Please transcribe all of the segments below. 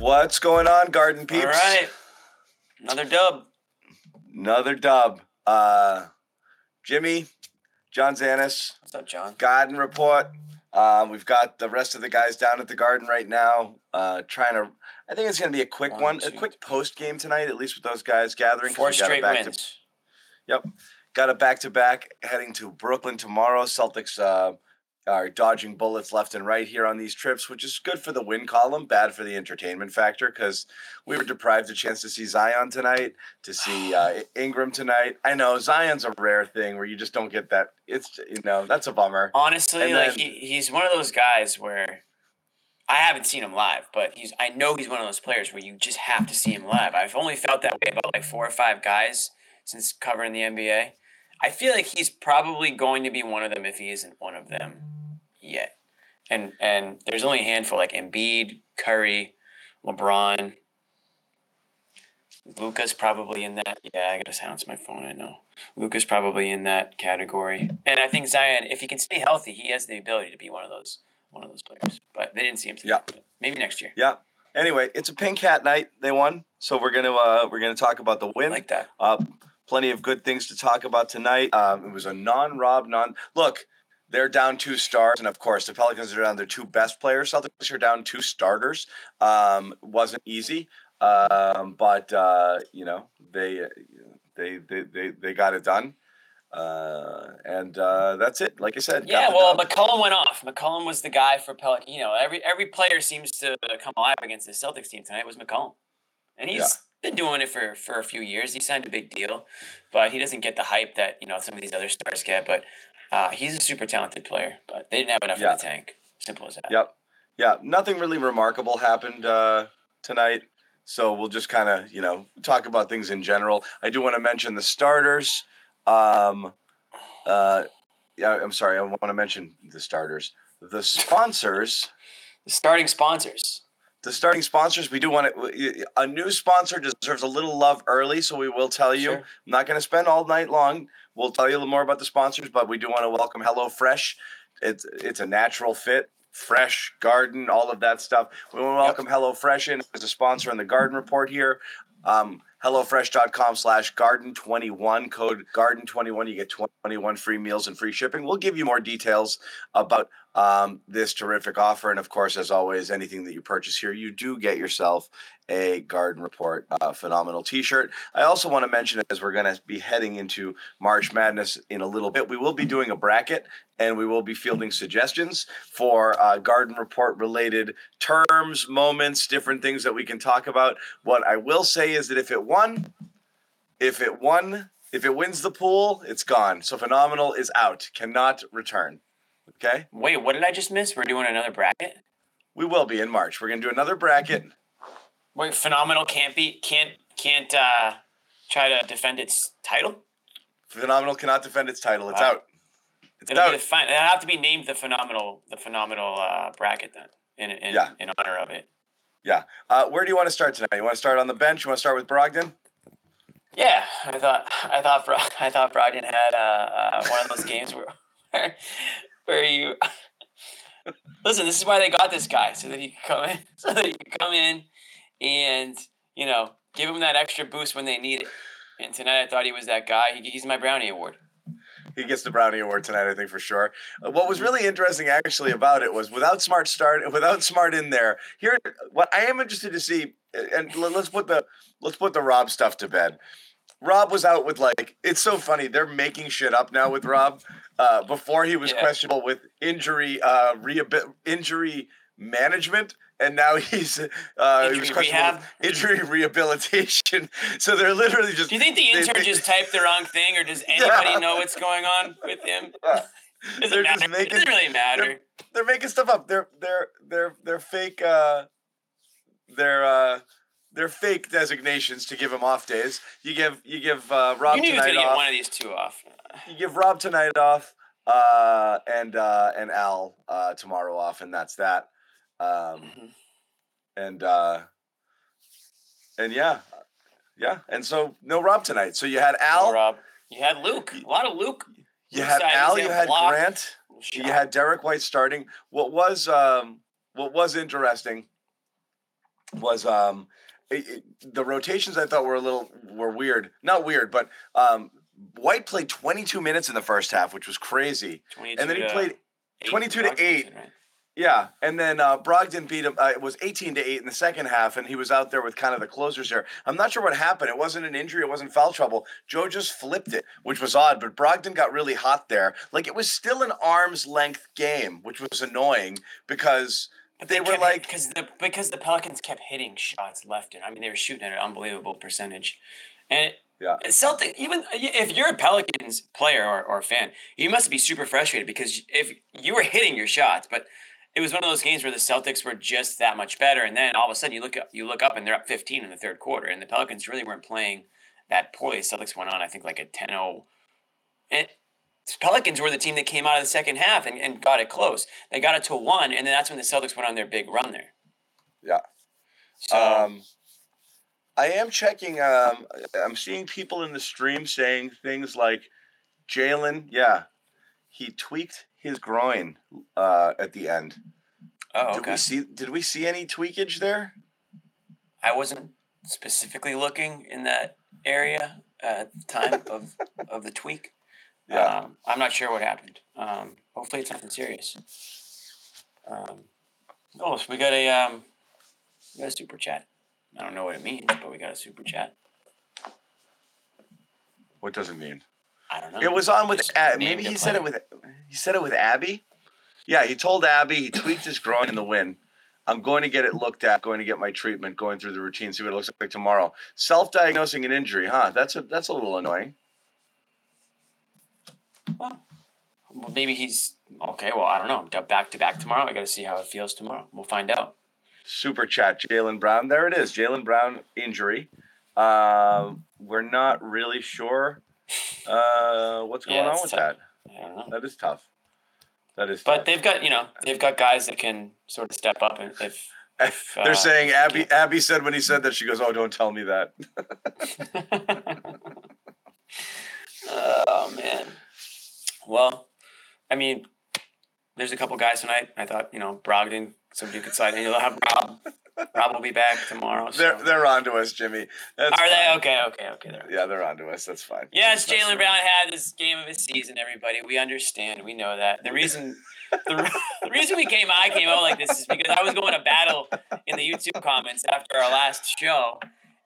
What's going on, Garden Peeps? All right. Another dub. Another dub. Uh, Jimmy, John Zannis. What's up, John? Garden Report. Um, we've got the rest of the guys down at the Garden right now, uh, trying to. I think it's going to be a quick one, one a quick post game tonight, at least with those guys gathering. Four straight wins. To, yep, got a back to back heading to Brooklyn tomorrow. Celtics uh, are dodging bullets left and right here on these trips, which is good for the win column, bad for the entertainment factor because we were deprived a chance to see Zion tonight, to see uh, Ingram tonight. I know Zion's a rare thing where you just don't get that. It's you know that's a bummer. Honestly, and like then, he, he's one of those guys where I haven't seen him live, but he's I know he's one of those players where you just have to see him live. I've only felt that way about like four or five guys since covering the NBA. I feel like he's probably going to be one of them if he isn't one of them yet. And and there's only a handful like Embiid, Curry, LeBron. Luka's probably in that. Yeah, I gotta silence my phone. I know Luka's probably in that category. And I think Zion, if he can stay healthy, he has the ability to be one of those one of those players. But they didn't see him. Today, yeah. Maybe next year. Yeah. Anyway, it's a pink hat night. They won, so we're gonna uh, we're gonna talk about the win. Like that. Uh, plenty of good things to talk about tonight. Um, it was a non-Rob, non. Look, they're down two stars, and of course, the Pelicans are down their two best players. Celtics are down two starters. Um, wasn't easy, um, but uh, you know they, they they they they got it done. Uh, and uh, that's it. Like I said. Yeah, well, dub. McCollum went off. McCollum was the guy for Pelican. You know, every every player seems to come alive against the Celtics team tonight. Was McCollum, and he's yeah been doing it for for a few years. He signed a big deal, but he doesn't get the hype that you know some of these other stars get. But uh, he's a super talented player, but they didn't have enough yeah. in the tank. Simple as that. Yep. Yeah. Nothing really remarkable happened uh, tonight. So we'll just kind of, you know, talk about things in general. I do want to mention the starters. Um, uh, yeah, I'm sorry. I want to mention the starters. The sponsors. the starting sponsors the starting sponsors, we do want to. A new sponsor deserves a little love early, so we will tell you. Sure. I'm not going to spend all night long. We'll tell you a little more about the sponsors, but we do want to welcome HelloFresh. It's it's a natural fit, fresh garden, all of that stuff. We want to welcome yep. HelloFresh in as a sponsor on the Garden Report here. Um, HelloFresh.com slash garden21, code garden21. You get 21 free meals and free shipping. We'll give you more details about um, this terrific offer. And of course, as always, anything that you purchase here, you do get yourself a Garden Report uh, phenomenal t shirt. I also want to mention, as we're going to be heading into March Madness in a little bit, we will be doing a bracket and we will be fielding suggestions for uh, Garden Report related terms, moments, different things that we can talk about. What I will say is that if it won, if it won, if it wins the pool, it's gone. So phenomenal is out, cannot return. Okay. Wait, what did I just miss? We're doing another bracket. We will be in March. We're gonna do another bracket. Wait, phenomenal can't be can't can't uh, try to defend its title. Phenomenal cannot defend its title. It's wow. out. It's It'll out. It'll have to be named the phenomenal the phenomenal uh, bracket then in in, yeah. in honor of it. Yeah. Uh, where do you want to start tonight? You want to start on the bench? You want to start with Brogdon? Yeah, I thought I thought I thought Brogdon had uh, uh, one of those games where where you listen. This is why they got this guy so that he could come in, so that he could come in and you know give him that extra boost when they need it. And tonight I thought he was that guy. He, he's my brownie award. he gets the Brownie Award tonight, I think for sure. Uh, what was really interesting actually about it was without Smart start, without Smart in there. Here, what I am interested to see, and let's put the let's put the Rob stuff to bed. Rob was out with like it's so funny. They're making shit up now with Rob. Uh, before he was yeah. questionable with injury uh, rehabil- injury management and now he's uh, injury he rehab, injury rehabilitation. So they're literally just. Do you think the intern they, just typed the wrong thing, or does anybody yeah. know what's going on with him? Yeah. Does they're just making. It doesn't really matter. They're, they're, making stuff up. They're they're they're they're fake. Uh, they're uh, they're fake designations to give him off days. You give you give uh, Rob you knew tonight was off. Get one of these two off. You give Rob tonight off, uh, and uh, and Al uh, tomorrow off, and that's that. Um, mm-hmm. And uh, and yeah, yeah, and so no Rob tonight. So you had Al, no Rob. You had Luke. A lot of Luke. You had Al. You had block. Grant. You had Derrick White starting. What was um, what was interesting was um, it, it, the rotations I thought were a little were weird. Not weird, but um, White played 22 minutes in the first half, which was crazy. And then he played 22 to 8. Right? Yeah, and then uh, Brogdon beat him. Uh, it was 18 to 8 in the second half, and he was out there with kind of the closers there. I'm not sure what happened. It wasn't an injury, it wasn't foul trouble. Joe just flipped it, which was odd, but Brogdon got really hot there. Like it was still an arm's length game, which was annoying because but they, they were like because the because the Pelicans kept hitting shots left and I mean they were shooting at an unbelievable percentage, and yeah, Celtic. Even if you're a Pelicans player or, or fan, you must be super frustrated because if you were hitting your shots, but it was one of those games where the Celtics were just that much better, and then all of a sudden you look up, you look up and they're up 15 in the third quarter, and the Pelicans really weren't playing that poorly. The Celtics went on, I think, like a 10-0. And Pelicans were the team that came out of the second half and, and got it close. They got it to one, and then that's when the Celtics went on their big run there. Yeah. So, um, I am checking. Um, I'm seeing people in the stream saying things like, "Jaylen, yeah, he tweaked his groin uh, at the end." Oh, okay. Did we see? Did we see any tweakage there? I wasn't specifically looking in that area at the time of of the tweak. Yeah. Um, I'm not sure what happened. Um, hopefully it's nothing serious. Um, oh, so we got a um, we got a super chat. I don't know what it means, but we got a super chat. What does it mean? I don't know. It was on with Ab- maybe he said it with he said it with Abby. Yeah, he told Abby he tweaked his groin in the wind. I'm going to get it looked at, going to get my treatment, going through the routine, see what it looks like tomorrow. Self-diagnosing an injury, huh? That's a that's a little annoying. Well, maybe he's okay. Well, I don't know. Back to back tomorrow. I got to see how it feels tomorrow. We'll find out. Super chat, Jaylen Brown. There it is. Jaylen Brown injury. Uh, we're not really sure uh, what's going yeah, on with tough. that. That is tough. That is. But tough. they've got you know they've got guys that can sort of step up and if. if They're uh, saying Abby. Abby said when he said that she goes, "Oh, don't tell me that." oh man. Well, I mean, there's a couple guys tonight. I thought, you know, Brogdon, somebody could slide in. You'll have Rob. Rob will be back tomorrow. So. They're they're on to us, Jimmy. That's Are fine. they okay? Okay, okay. They're yeah, they're on to us. That's fine. Yes, Jaylen Brown had his game of his season. Everybody, we understand. We know that. The reason. the, the reason we came I came out like this is because I was going to battle in the YouTube comments after our last show,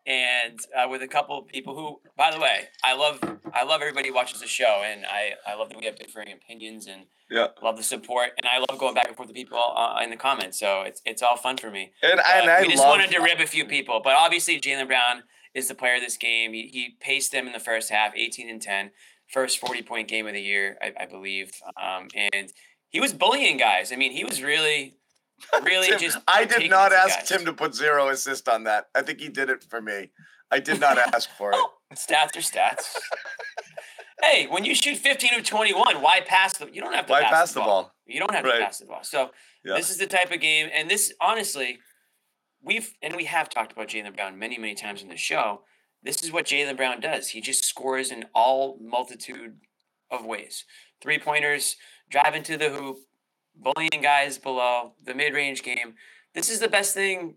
and uh, with a couple of people who, by the way, I love I love everybody who watches the show, and I, I love that we have differing opinions and yeah. love the support, and I love going back and forth with people uh, in the comments. So it's it's all fun for me. And, and I we just wanted to rib a few people, but obviously Jaylen Brown is the player of this game. He, he paced them in the first half, eighteen and 10, first forty point game of the year, I, I believe, um, and he was bullying guys. I mean, he was really really Tim, just. I did not ask guys. Tim to put zero assist on that. I think he did it for me. I did not ask for it. Oh, stats are stats. hey, when you shoot 15 of 21, why pass the? You don't have to why pass, pass the, ball. ball. You don't have right. to pass the ball. So yeah. this is the type of game, and this honestly, we've and we have talked about Jaylen Brown many, many times in the show. This is what Jaylen Brown does. He just scores in all multitude of ways. Three pointers, driving to the hoop, bullying guys below, the mid range game. This is the best thing.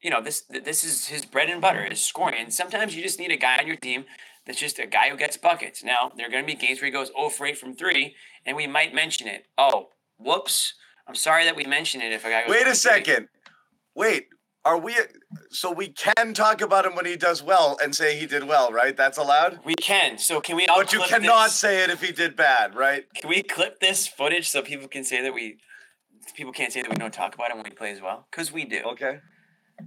You know, this this is his bread and butter is scoring. And sometimes you just need a guy on your team that's just a guy who gets buckets. Now, there are going to be games where he goes 0 for 8 from three, and we might mention it. Oh, whoops. I'm sorry that we mentioned it if a guy goes Wait a oh three. second. Wait, are we? So we can talk about him when he does well and say he did well, right? That's allowed. We can. So can we But you cannot this? say it if he did bad, right? Can we clip this footage so people can say that we people can't say that we don't talk about him when he plays well? Because we do. Okay.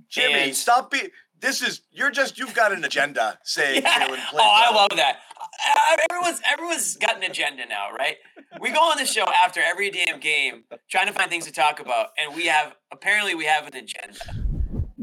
Jimmy, And- stop being. This is you're just you've got an agenda saying Yeah. Oh, played I love that. Uh, Everyone's everyone's got an agenda now, right? We go on the show after every damn game, trying to find things to talk about, and we have apparently we have an agenda.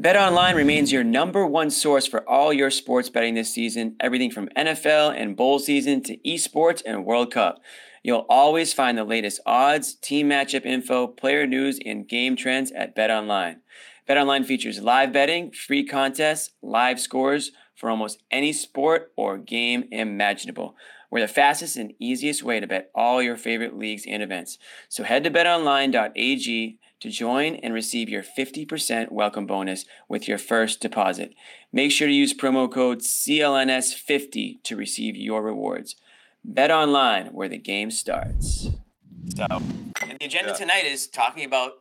BetOnline remains your number one source for all your sports betting this season. Everything from NFL and bowl season to esports and World Cup. You'll always find the latest odds, team matchup info, player news, and game trends at BetOnline. BetOnline features live betting, free contests, live scores for almost any sport or game imaginable. We're the fastest and easiest way to bet all your favorite leagues and events. So head to betonline.ag to join and receive your 50% welcome bonus with your first deposit. Make sure to use promo code CLNS50 to receive your rewards. Bet online where the game starts. So, and the agenda Yeah. tonight is talking about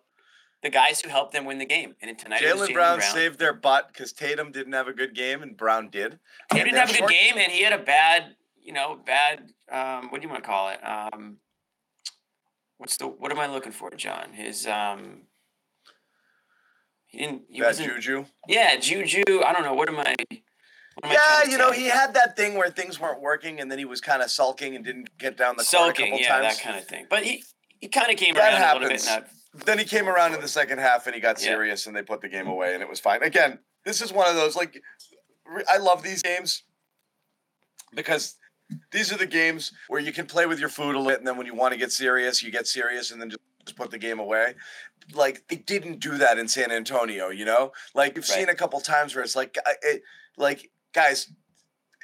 the guys who helped them win the game. And tonight Jaylen Brown, saved their butt because Tatum didn't have a good game and Brown did. He And didn't have a good short- game, and he had a bad, you know, bad. Um, what do you want to call it? Um, what's the? What am I looking for, John? His um. He didn't. He wasn't. juju. Yeah, juju. I don't know. What am I? What am Yeah, you know, he had that thing where things weren't working and then he was kind of sulking and didn't get down the sulking. couple Yeah, times. that kind of thing. But he he kind of came That around a little bit. happens. Then he came around in the second half and he got Yeah. serious and they put the game away and it was fine. Again, this is one of those like I love these games because these are the games where you can play with your food a little and then when you want to get serious, you get serious and then just, just put the game away. Like they didn't do that in San Antonio, you know? Like you've seen a couple times where it's like it, like guys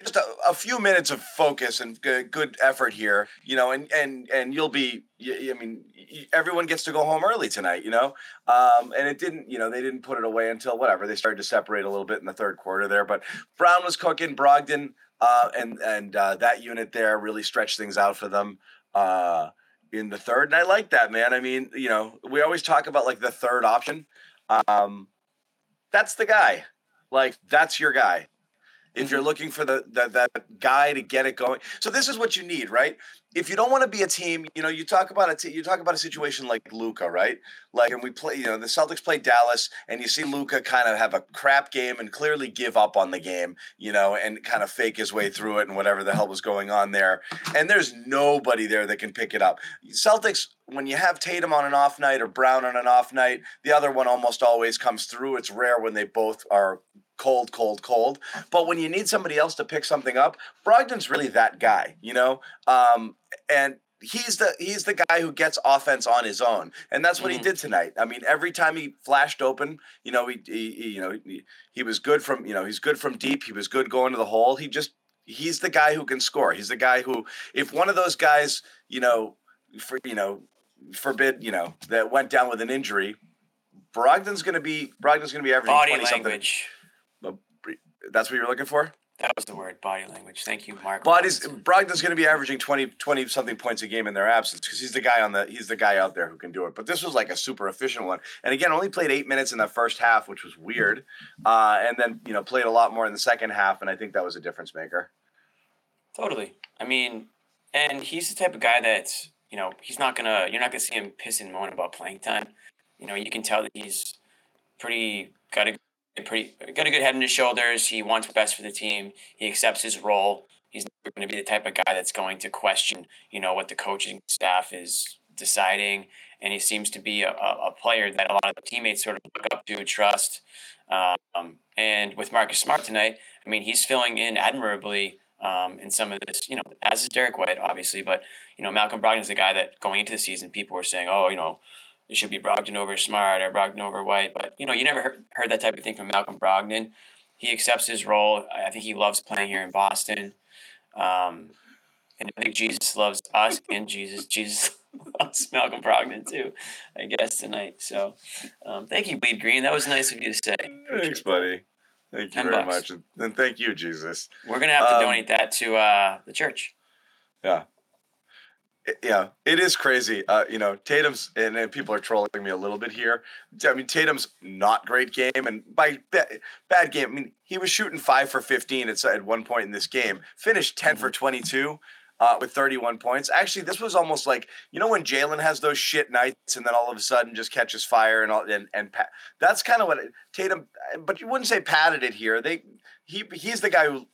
just a, a few minutes of focus and good, good effort here, you know, and and and you'll be. I mean, everyone gets to go home early tonight, you know. Um, and it didn't, you know, they didn't put it away until whatever they started to separate a little bit in the third quarter there. But Brown was cooking, Brogdon, uh, and and uh, that unit there really stretched things out for them. Uh, in the third, and I like that, man. I mean, you know, we always talk about like the third option. Um, that's the guy. Like that's your guy if you're looking for the, the that guy to get it going. So this is what you need, right? If you don't want to be a team, you know, you talk about a t- you talk about a situation like Luka, right? Like, and we play, you know, the Celtics play Dallas, and you see Luka kind of have a crap game and clearly give up on the game, you know, and kind of fake his way through it and whatever the hell was going on there. And there's nobody there that can pick it up. Celtics, when you have Tatum on an off night or Brown on an off night, the other one almost always comes through. It's rare when they both are cold, cold, cold. But when you need somebody else to pick something up, Brogdon's really that guy, you know. Um, and he's the he's the guy who gets offense on his own, and that's what he did tonight. I mean, every time he flashed open, you know, he, he, he you know he, he was good from you know he's good from deep. He was good going to the hole. He just he's the guy who can score. He's the guy who if one of those guys, you know, for you know, forbid you know that went down with an injury. Brogdon's going to be Brogdon's going to be averaging Body 20 something. That's what you're looking for? That was the word. Body language. Thank you, Mark. Bodies Brogdon's going to be averaging 20 20 something points a game in their absence because he's the guy on the he's the guy out there who can do it. But this was like a super efficient one. And again, only played 8 minutes in the first half, which was weird. Uh, and then, you know, played a lot more in the second half and I think that was a difference maker. Totally. I mean, and he's the type of guy that's, you know, he's not gonna. You're not gonna see him piss and moan about playing time. You know, you can tell that he's pretty got a pretty got a good head on his shoulders. He wants best for the team. He accepts his role. He's going to be the type of guy that's going to question, you know, what the coaching staff is deciding. And he seems to be a, a player that a lot of the teammates sort of look up to, and trust. Um, and with Marcus Smart tonight, I mean, he's filling in admirably um, in some of this, you know, as is Derrick White, obviously. But, you know, Malcolm Brogdon's the guy that going into the season, people were saying, oh, you know, it should be Brogdon over Smart or Brogdon over White. But, you know, you never heard, heard that type of thing from Malcolm Brogdon. He accepts his role. I think he loves playing here in Boston. Um, and I think Jesus loves us and Jesus. Jesus loves Malcolm Brogdon too, I guess, tonight. So um, thank you, Bleed Green. That was nice of you to say. Thanks, buddy. Thank you very bucks. much, and thank you, Jesus. We're gonna have to Um, donate that to uh, the church. Yeah. Yeah, it is crazy. Uh, you know, Tatum's and, and people are trolling me a little bit here. I mean, Tatum's not great game, and by ba- bad game, I mean he was shooting five for fifteen at, at one point in this game. Finished 10 for twenty two. Uh, with 31 points. Actually, this was almost like you know when Jaylen has those shit nights and then all of a sudden just catches fire and all and and that's kind of what it, Tatum. But you wouldn't say padded it here. They he he's the guy who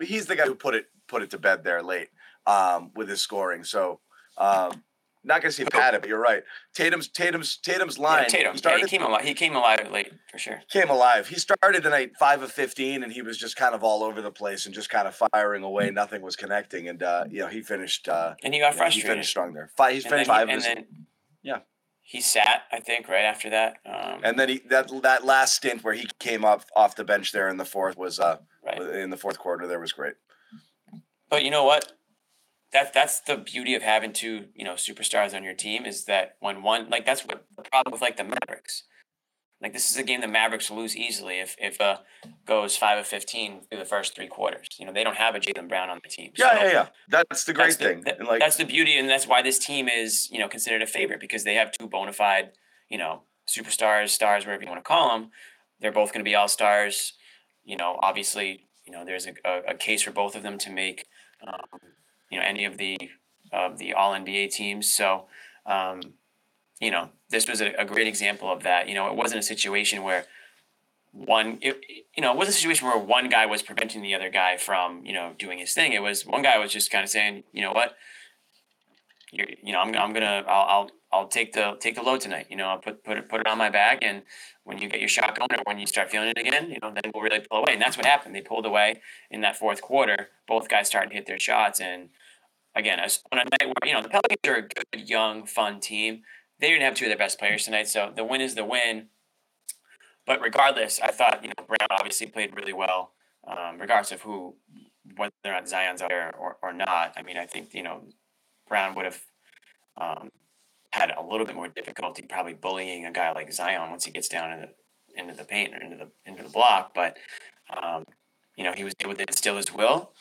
he's the guy who put it put it to bed there late um, with his scoring. So um, not gonna say patted, but you're right. Tatum's Tatum's Tatum's line. Yeah, Tatum. He Yeah, started he came alive. He came alive late for sure. came alive. He started the night five of fifteen, and he was just kind of all over the place and just kind of firing away. Nothing was connecting, and uh, you know he finished. Uh, And he got yeah, frustrated. He finished strong there. Five. He's finished he- five. of and then yeah. he sat. I think right after that. Um, And then he that that last stint where he came up off the bench there in the fourth was uh Right. in the fourth quarter there was great. But you know what? That that's the beauty of having two, you know, superstars on your team is that when one like that's what the problem with like the Mavericks. Like this is a game the Mavericks lose easily if if uh goes five of fifteen through the first three quarters. You know, they don't have a Jaylen Brown on the team. Yeah, So yeah, yeah. That's the great that's the- thing. that- and like that's the beauty, and that's why this team is, you know, considered a favorite because they have two bona fide, you know, superstars, stars, whatever you want to call them. They're both going to be all stars. You know, obviously, you know, there's a, a, a case for both of them to make, um, you know, any of the of the All NBA teams. So, um, you know, this was a, a great example of that. You know, it wasn't a situation where one, it, you know, it wasn't a situation where one guy was preventing the other guy from, you know, doing his thing. It was one guy was just kind of saying, you know what, you're, you know, I'm, I'm gonna, I'll, I'll, I'll take the take the load tonight. You know, I'll put put it put it on my back, and when you get your shot going, or when you start feeling it again, you know, then we'll really pull away. And that's what happened. They pulled away in that fourth quarter. Both guys started to hit their shots, and again, as on a night where you know the Pelicans are a good, young, fun team. They didn't have two of their best players tonight, so the win is the win. But regardless, I thought you know Brown obviously played really well, um, regardless of who, whether or not Zion's out there or, or not. I mean, I think you know Brown would have um, had a little bit more difficulty probably bullying a guy like Zion once he gets down into into the paint or into the into the block. But um, you know he was able to instill his will,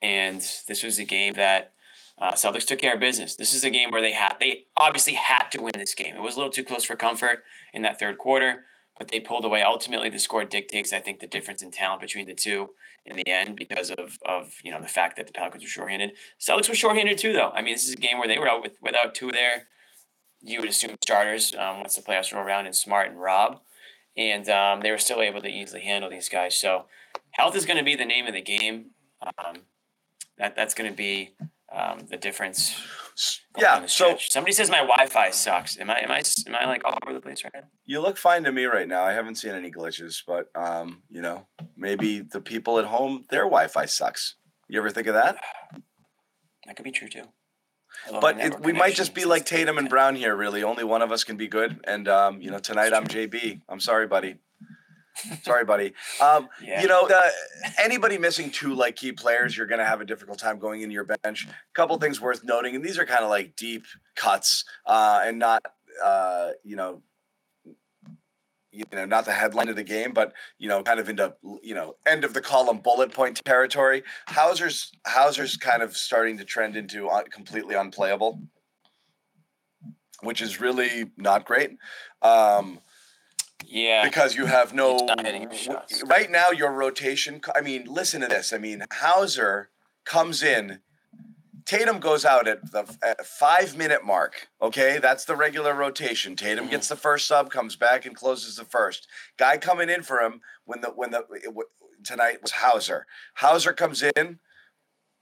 and this was a game that uh, Celtics took care of business. This is a game where they had they obviously had to win this game. It was a little too close for comfort in that third quarter, but they pulled away. Ultimately, the score dictates, I think, the difference in talent between the two in the end because of of you know the fact that the Pelicans were shorthanded. Celtics were shorthanded too, though. I mean, this is a game where they were out with without two of their you would assume starters um, once the playoffs roll around, and Smart and Rob, and um, they were still able to easily handle these guys. So health is going to be the name of the game. Um, that that's going to be um, the difference. Yeah, the so- somebody says my Wi-Fi sucks. Am I am I am I like all over the place right now? You look fine to me right now. I haven't seen any glitches, but um, you know, maybe the people at home, their Wi-Fi sucks. You ever think of that? That could be true too. Although But it, we might just be like Tatum and Brown here. Really, only one of us can be good. And um, you know, tonight I'm JB. I'm sorry, buddy. Sorry, buddy. Um, Yeah. You know, uh, anybody missing two like key players, you're going to have a difficult time going into your bench. A couple things worth noting, and these are kind of like deep cuts uh, and not, uh, you know, you know, not the headline of the game, but you know, kind of into you know end of the column bullet point territory. Hauser's Hauser's kind of starting to trend into un- completely unplayable, which is really not great. Um, Yeah. because you have no He's not hitting his shots. right now your rotation i mean listen to this i mean hauser comes in tatum goes out at the at five minute mark okay? That's the regular rotation. Tatum gets the first sub comes back and closes the first. Guy coming in for him when the when the it tonight was hauser. Hauser comes in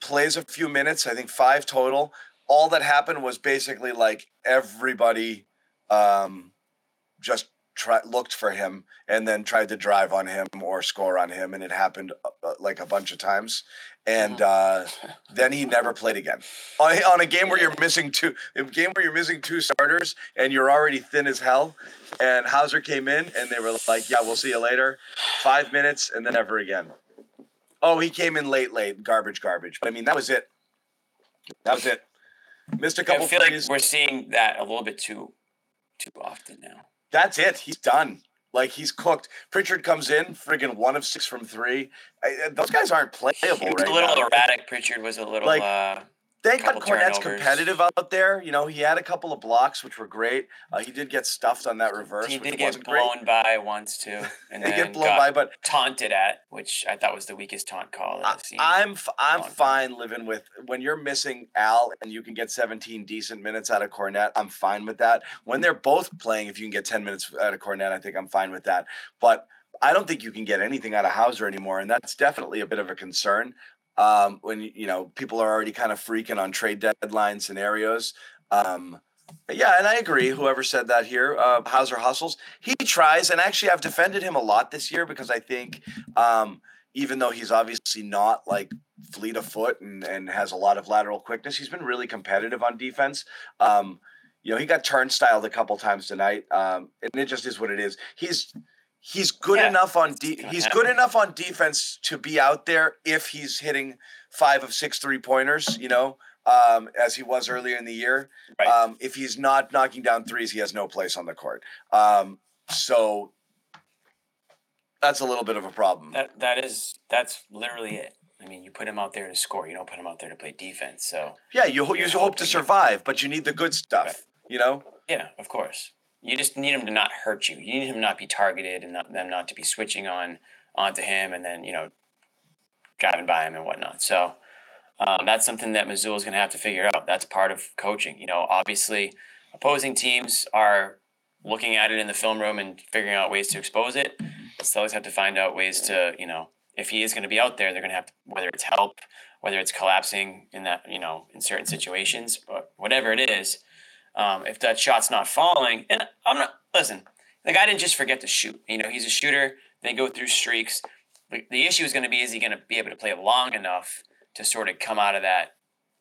plays a few minutes i think five total. All that happened was basically like everybody um just try, looked for him and then tried to drive on him or score on him, and it happened uh, uh, like a bunch of times. And uh, then he never played again. On, on a game where you're missing two, a game where you're missing two starters and you're already thin as hell. And Hauser came in and they were like, "Yeah, we'll see you later." Five minutes and then never again. Oh, he came in late, late, garbage, garbage. But I mean, that was it. That was it. Missed a couple I feel like we're seeing that a little bit too too often now. That's it. He's done. Like he's cooked. Pritchard comes in, friggin' one of six from three. I, those guys aren't playable He was right a little now. erratic. Pritchard was a little. Like, uh, Thank God Kornet's turnovers. competitive out there. You know, he had a couple of blocks, which were great. Uh, he did get stuffed on that reverse, he did get wasn't great. blown by once too, and He then get blown by, but taunted at, which I thought was the weakest taunt call I've seen. I'm f- I'm Long time. fine living with when you're missing Al and you can get 17 decent minutes out of Kornet. I'm fine with that. When they're both playing, if you can get 10 minutes out of Kornet, I think I'm fine with that. But I don't think you can get anything out of Hauser anymore, and that's definitely a bit of a concern. Um, when you know people are already kind of freaking on trade deadline scenarios. Um, yeah, and I agree. Whoever said that here, uh, Hauser hustles. He tries, and actually, I've defended him a lot this year because I think, um, even though he's obviously not like fleet of foot and, and has a lot of lateral quickness, he's been really competitive on defense. Um, you know, he got turnstiled a couple times tonight, um, and it just is what it is. He's he's good Yeah, enough on de- he's happen. good enough on defense to be out there if he's hitting five of six three pointers. You know, um, as he was earlier in the year. Right. Um, if he's not knocking down threes, he has no place on the court. Um, so that's a little bit of a problem. that that is that's literally it. I mean, you put him out there to score. You don't put him out there to play defense. So yeah, you you you're hope to survive, but you need the good stuff. Right. You know. yeah, of course. You just need him to not hurt you. You need him not be targeted and not, them not to be switching on onto him and then you know driving by him and whatnot. So um, that's something that Mazzulla is going to have to figure out. That's part of coaching. You know, obviously, opposing teams are looking at it in the film room and figuring out ways to expose it. Celtics have to find out ways to, you know, if he is going to be out there, they're going to have to, whether it's help, whether it's collapsing in that, you know, in certain situations, but whatever it is, um, if that shot's not falling, and I'm not, listen, the guy didn't just forget to shoot. You know, he's a shooter. They go through streaks. The, the issue is going to be, is he going to be able to play long enough to sort of come out of that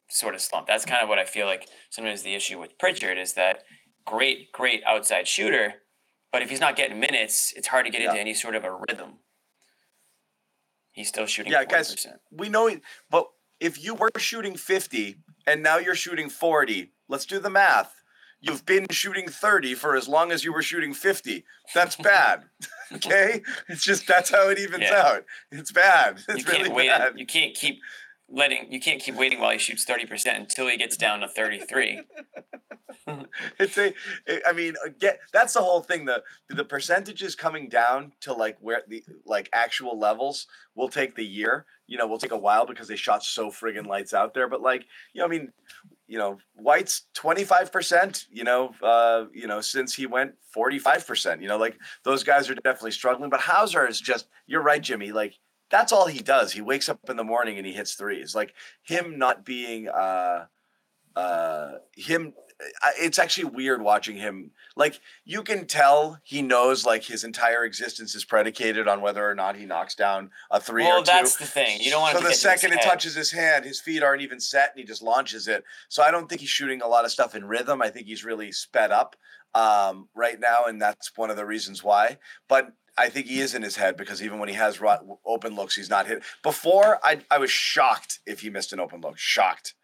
sort of slump? That's kind of what I feel like sometimes the issue with Pritchard is that great, great outside shooter, but if he's not getting minutes, it's hard to get into any sort of a rhythm. He's still shooting Yeah, 40%. guys, we know, but if you were shooting 50 and now you're shooting 40, let's do the math. You've been shooting 30 for as long as you were shooting 50. That's bad. okay? It's just that's how it evens Yeah. out. It's bad. It's you can't really wait. bad. You can't keep letting. You can't keep waiting while he shoots thirty percent until he gets down to thirty three. It's a, I mean, get that's the whole thing. The the percentages coming down to like where the like actual levels will take the year. You know, will take a while because they shot so friggin' lights out there. But like, you know, I mean, you know, White's twenty five percent. You know, uh, you know, since he went forty five percent. You know, like those guys are definitely struggling. But Hauser is just. You're right, Jimmy. Like. That's all he does. He wakes up in the morning and he hits threes. Like him not being uh uh him it's actually weird watching him like you can tell he knows like his entire existence is predicated on whether or not he knocks down a three Well, or two Well, that's the thing. You don't want so to the to his second it head. touches his hand his feet aren't even set and he just launches it so i don't think he's shooting a lot of stuff in rhythm i think he's really sped up um, right now and that's one of the reasons why but I think he is in his head because even when he has open looks, he's not hit. Before, I I was shocked if he missed an open look, shocked,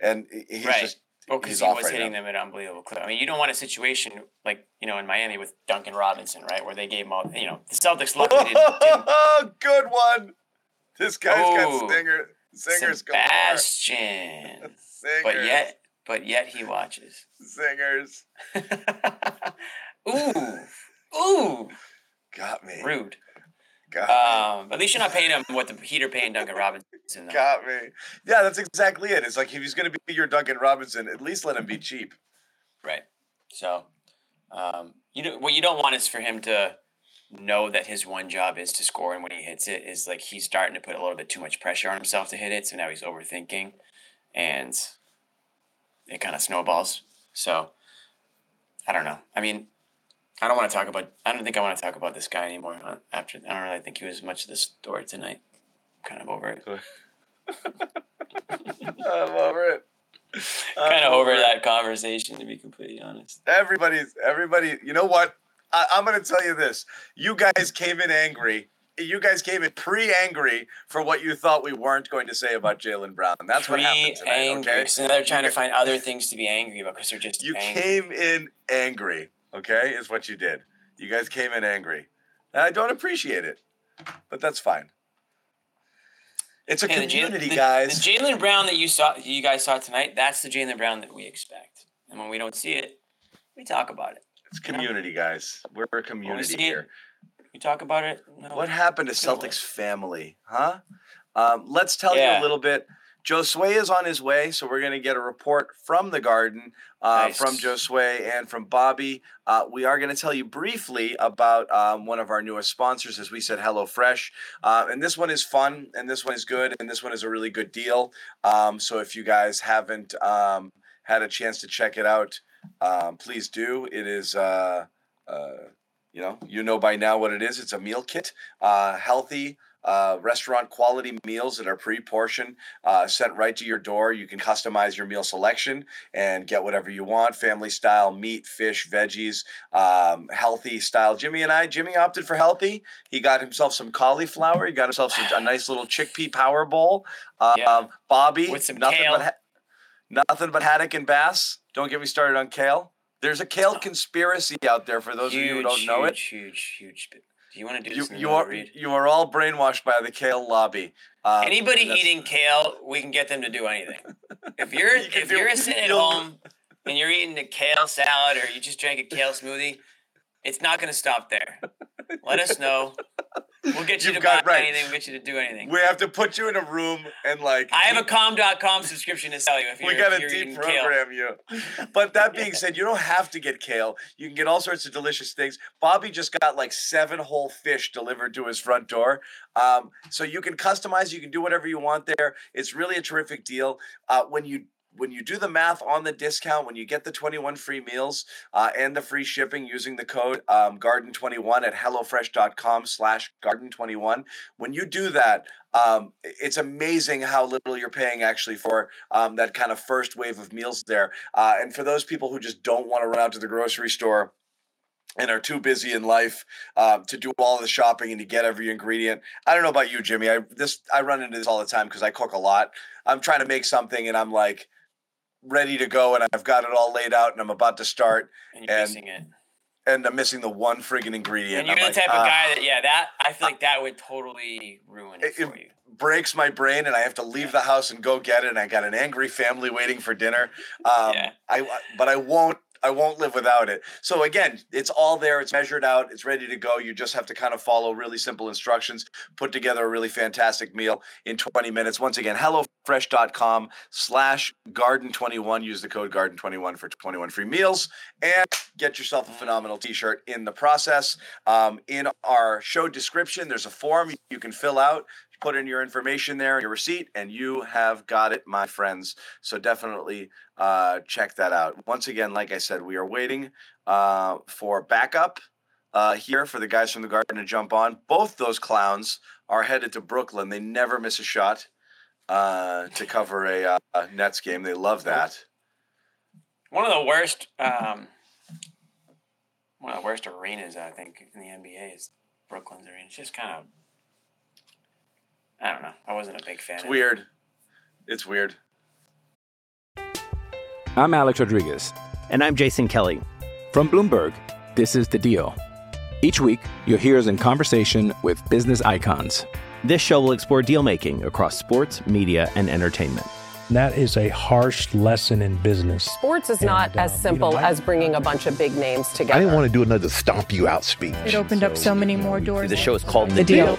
and he's Right. just Well, because he was right hitting now. them at unbelievable clip. I mean, you don't want a situation like you know in Miami with Duncan Robinson, right, where they gave him all. You know, the Celtics luckily didn't. didn't Good one. This guy's Oh, got stinger, singers. Sebastian. Singers, but yet, but yet he watches. singers ooh, ooh, got me. rude. Got. Um, at least you're not paying him what the Peter paying Duncan Robinson. Though. Got me. Yeah, that's exactly it. It's like if he's going to be your Duncan Robinson, at least let him be cheap. Right. So, um, you know what you don't want is for him to know that his one job is to score, and when he hits it, is like he's starting to put a little bit too much pressure on himself to hit it. So now he's overthinking, and it kind of snowballs. So, I don't know. I mean, I don't want to talk about. I don't think I want to talk about this guy anymore. uh, After I don't really think he was much of the story tonight. Kind of over it. I'm over it. I'm Kind of over it. that conversation, to be completely honest. Everybody's everybody. You know what? I, I'm going to tell you this. You guys came in angry. You guys came in pre-angry for what you thought we weren't going to say about Jaylen Brown. That's what happened tonight. angry. Okay. So now they're trying to find other things to be angry about because they're just You angry. came in angry. Okay, is what you did. You guys came in angry. And I don't appreciate it, but that's fine. It's a Hey, community, the- guys. The Jaylen Brown that you saw, you guys saw tonight, that's the Jaylen Brown that we expect. And when we don't see it, we talk about it. it's community, guys. We're a When we community here. it, we talk about it. No. What happened to Celtics family, huh? Um, let's tell you a little bit. Josue is on his way, so we're going to get a report from the garden uh, Nice. from Josue and from Bobby. Uh, we are going to tell you briefly about um, one of our newest sponsors, as we said, HelloFresh. Uh, and this one is fun, and this one is good, and this one is a really good deal. Um, so if you guys haven't um, had a chance to check it out, um, please do. It is. Uh, uh, you know, you know by now what it is. It's a meal kit, uh, healthy, uh, restaurant quality meals that are pre-portioned, uh, sent right to your door. You can customize your meal selection and get whatever you want: family style, meat, fish, veggies, um, healthy style. Jimmy and I, Jimmy opted for healthy. He got himself some cauliflower. He got himself some, a nice little chickpea power bowl. Um, Yeah. Bobby, With some nothing kale. but ha- nothing but haddock and bass. Don't get me started on kale. There's a kale conspiracy out there for those of you who don't know it. huge, huge, huge. Do you want to do You, you are read? you are all brainwashed by the kale lobby. Um, Anybody eating kale, we can get them to do anything. If you're You if do- you're sitting at home and you're eating a kale salad or you just drank a kale smoothie, it's not going to stop there. Let us know. We'll get you You've to got- buy right. anything. We'll get you to do anything. we have to put you in a room and like I have a com.com subscription to sell you if you're, we got to deprogram you. But that being said, you don't have to get kale. You can get all sorts of delicious things. Bobby just got like seven whole fish delivered to his front door. Um, so you can customize. You can do whatever you want there. It's really a terrific deal. Uh, when you when you do the math on the discount, when you get the 21 free meals uh, and the free shipping using the code um, garden21 at hellofresh.com slash garden21, when you do that, um, it's amazing how little you're paying actually for um, that kind of first wave of meals there. Uh, and for those people who just don't want to run out to the grocery store and are too busy in life uh, to do all the shopping and to get every ingredient. I don't know about you, Jimmy. I this I run into this all the time because I cook a lot. I'm trying to make something and I'm like ready to go and I've got it all laid out and I'm about to start And you're and missing it. and I'm missing the one friggin' ingredient. And you're I'm the like, type "Ah." of guy that, yeah, that I feel like that would totally ruin it, It- for you. breaks my brain and I have to leave the house and go get it. And I got an angry family waiting for dinner. Um, Yeah. I but I won't I won't live without it. So again, it's all there. It's measured out. It's ready to go. You just have to kind of follow really simple instructions, put together a really fantastic meal in 20 minutes. Once again, HelloFresh.com slash Garden21. Use the code Garden21 for 21 free meals and get yourself a phenomenal t-shirt in the process. Um, in our show description, there's a form you can fill out put in your information there, your receipt, and you have got it, my friends. So definitely uh, check that out. Once again, like I said, we are waiting uh, for backup uh, here for the guys from the Garden to jump on. Both those clowns are headed to Brooklyn. They never miss a shot uh, to cover a, uh, a Nets game. They love that. One of the worst, um, one of the worst arenas I think in the NBA is Brooklyn's arena. It's just kind of, I don't know. I wasn't a big fan. It's of it. weird. It's weird. I'm Alex Rodriguez. And I'm Jason Kelly. From Bloomberg, this is The Deal. Each week, you'll hear us in conversation with business icons. This show will explore deal making across sports, media, and entertainment. That is a harsh lesson in business. Sports is And, not as um, you simple know, I- as bringing a bunch of big names together. I didn't want to do another stomp you out speech. It opened up so many more doors. The show is called The Deal.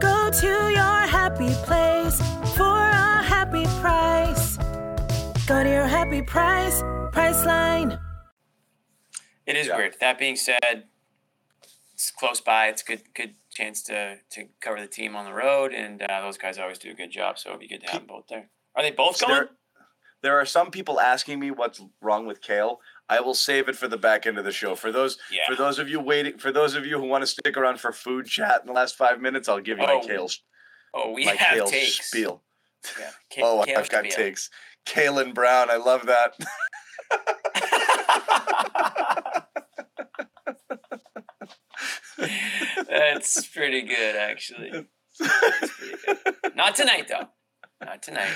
Go to your happy place for a happy price. Go to your happy price, Priceline. It is Yeah. weird. That being said, it's close by. It's a good good chance to to cover the team on the road, and uh, those guys always do a good job. So it'd be good to have them both there. Are they both So going? there, there are some people asking me what's wrong with kale. I will save it for the back end of the show. For those Yeah. for those of you waiting, for those of you who want to stick around for food chat in the last five minutes, I'll give you Oh, my kale Oh, we my have kale takes. spiel. Yeah. Ka- oh, I've got spiel. takes. Kalen Brown, I love that. That's pretty good, actually. Pretty good. Not tonight, though. Not tonight.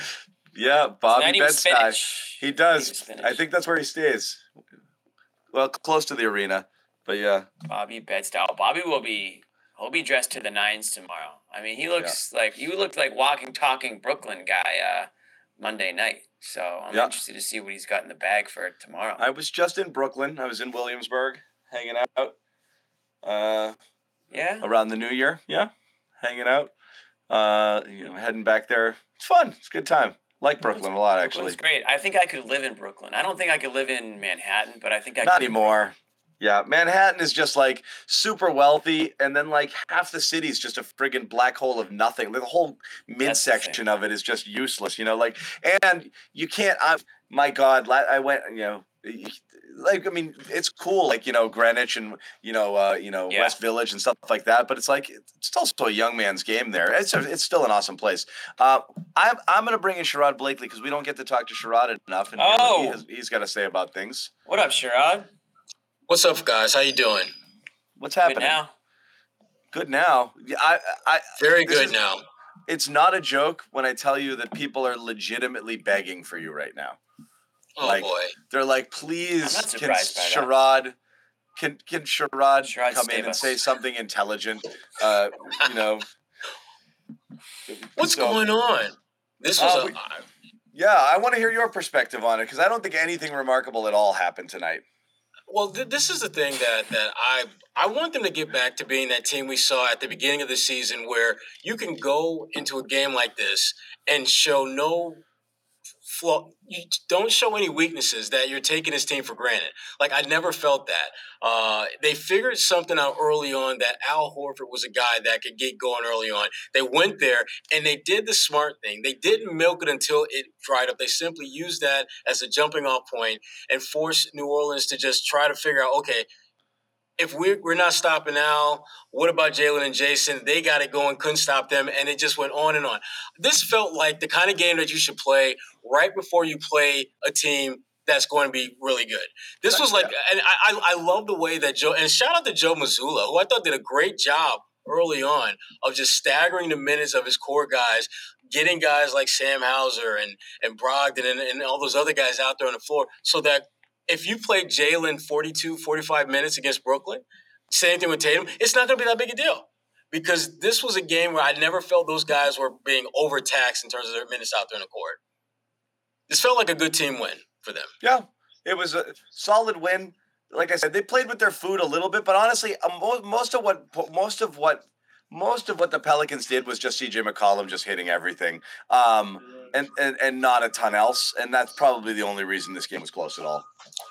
yeah, Bobby Tonight he was Bed-Stuy. spinach. He He does. I think that's where he stays. Well, close to the arena, but yeah. Bobby Bedstyle. Bobby will be. He'll be dressed to the nines tomorrow. I mean, he looks like you looked like walking, talking Brooklyn guy uh, Monday night. So I'm Yeah. interested to see what he's got in the bag for tomorrow. I was just in Brooklyn. I was in Williamsburg, hanging out. Uh, yeah. around the new year. Yeah, hanging out. Uh, you know, heading back there. It's fun. It's a good time. Like Brooklyn a lot, actually. Brooklyn's great. I think I could live in Brooklyn. I don't think I could live in Manhattan, but I think I could. Not could. anymore. Yeah, Manhattan is just like super wealthy, and then like half the city's just a friggin' black hole of nothing. The whole midsection of it is just useless, you know. Like, and you can't. I, my God, I went. You know, like I mean, it's cool, like you know, Greenwich and you know, uh, you know, Yeah. West Village and stuff like that. But it's like it's also a young man's game there. It's a, it's still an awesome place. Uh, I'm I'm gonna bring in Sherrod Blakely because we don't get to talk to Sherrod enough, and hear what he Oh. has, he's got to say about things. What up, Sherrod? What's up, guys? How you doing? What's happening Good happening? now. Good now. I, I, Very good is- now. It's not a joke when I tell you that people are legitimately begging for you right now. Oh like, boy. They're like, please, can surprised by that. Sherrod, can can Sherrod, Sherrod, come in and us. say something intelligent? Uh, you know. What's So- going on? This was Uh, a we- Yeah, I want to hear your perspective on it because I don't think anything remarkable at all happened tonight. well. Th- this is the thing that that I I want them to get back to being that team we saw at the beginning of the season, where you can go into a game like this and show no flaw. You don't show any weaknesses that you're taking this team for granted. Like I never felt that. Uh, they figured something out early on that Al Horford was a guy that could get going early on. They went there and they did the smart thing. They didn't milk it until it dried up. They simply used that as a jumping off point and forced New Orleans to just try to figure out, okay, if we're, we're not stopping Al, what about Jaylen and Jason? They got it going, couldn't stop them, and it just went on and on. This felt like the kind of game that you should play right before you play a team that's going to be really good. This was like, and I, I, love the way that Joe, and shout out to Joe Mazzulla, who I thought did a great job early on of just staggering the minutes of his core guys, getting guys like Sam Hauser and, and Brogdon and, and all those other guys out there on the floor so that if you play Jaylen 42, 45 minutes against Brooklyn, same thing with Tatum, it's not going to be that big a deal. Because this was a game where I never felt those guys were being overtaxed in terms of their minutes out there in the court. This felt like a good team win for them. Yeah, it was a solid win. Like I said, they played with their food a little bit, but honestly, uh, most of what most of what most of what the Pelicans did was just CJ McCollum just hitting everything, um, and, and and not a ton else. And that's probably the only reason this game was close at all.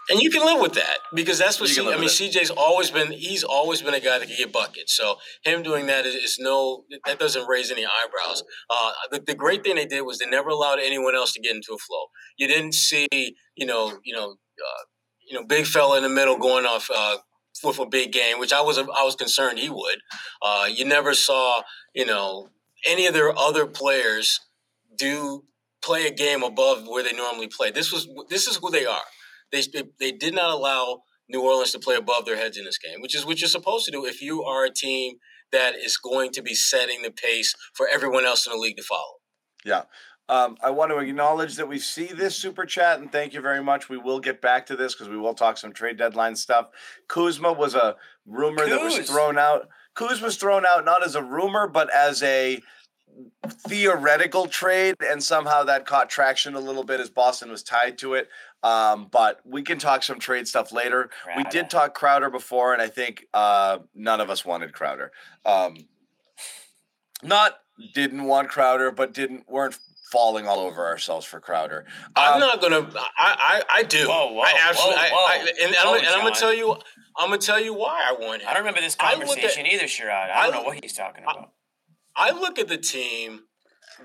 And you can live with that because that's what C- I mean. CJ's always been he's always been a guy that can get buckets. So him doing that is, is no that doesn't raise any eyebrows. Uh, the, the great thing they did was they never allowed anyone else to get into a flow. You didn't see you know you know uh, you know big fella in the middle going off. Uh, with a big game, which I was I was concerned he would. Uh, you never saw, you know, any of their other players do play a game above where they normally play. This was this is who they are. They, they, they did not allow New Orleans to play above their heads in this game, which is what you're supposed to do if you are a team that is going to be setting the pace for everyone else in the league to follow. Yeah. Um, I want to acknowledge that we see this super chat and thank you very much. We will get back to this because we will talk some trade deadline stuff. Kuzma was a rumor that was thrown out. Kuz was thrown out not as a rumor, but as a theoretical trade, and somehow that caught traction a little bit as Boston was tied to it. Um, but we can talk some trade stuff later. We did talk Crowder before, and I think uh, none of us wanted Crowder. Um, not didn't want Crowder, but didn't weren't falling all over ourselves for Crowder. I'm Um, not gonna. I I, I do. Whoa, whoa, I absolutely. whoa, I, whoa. I, and, I'm, and I'm gonna tell you. I'm gonna tell you why I want him. I don't remember this I look at- conversation either, Sherrod. I don't know what he's talking about. I look at the team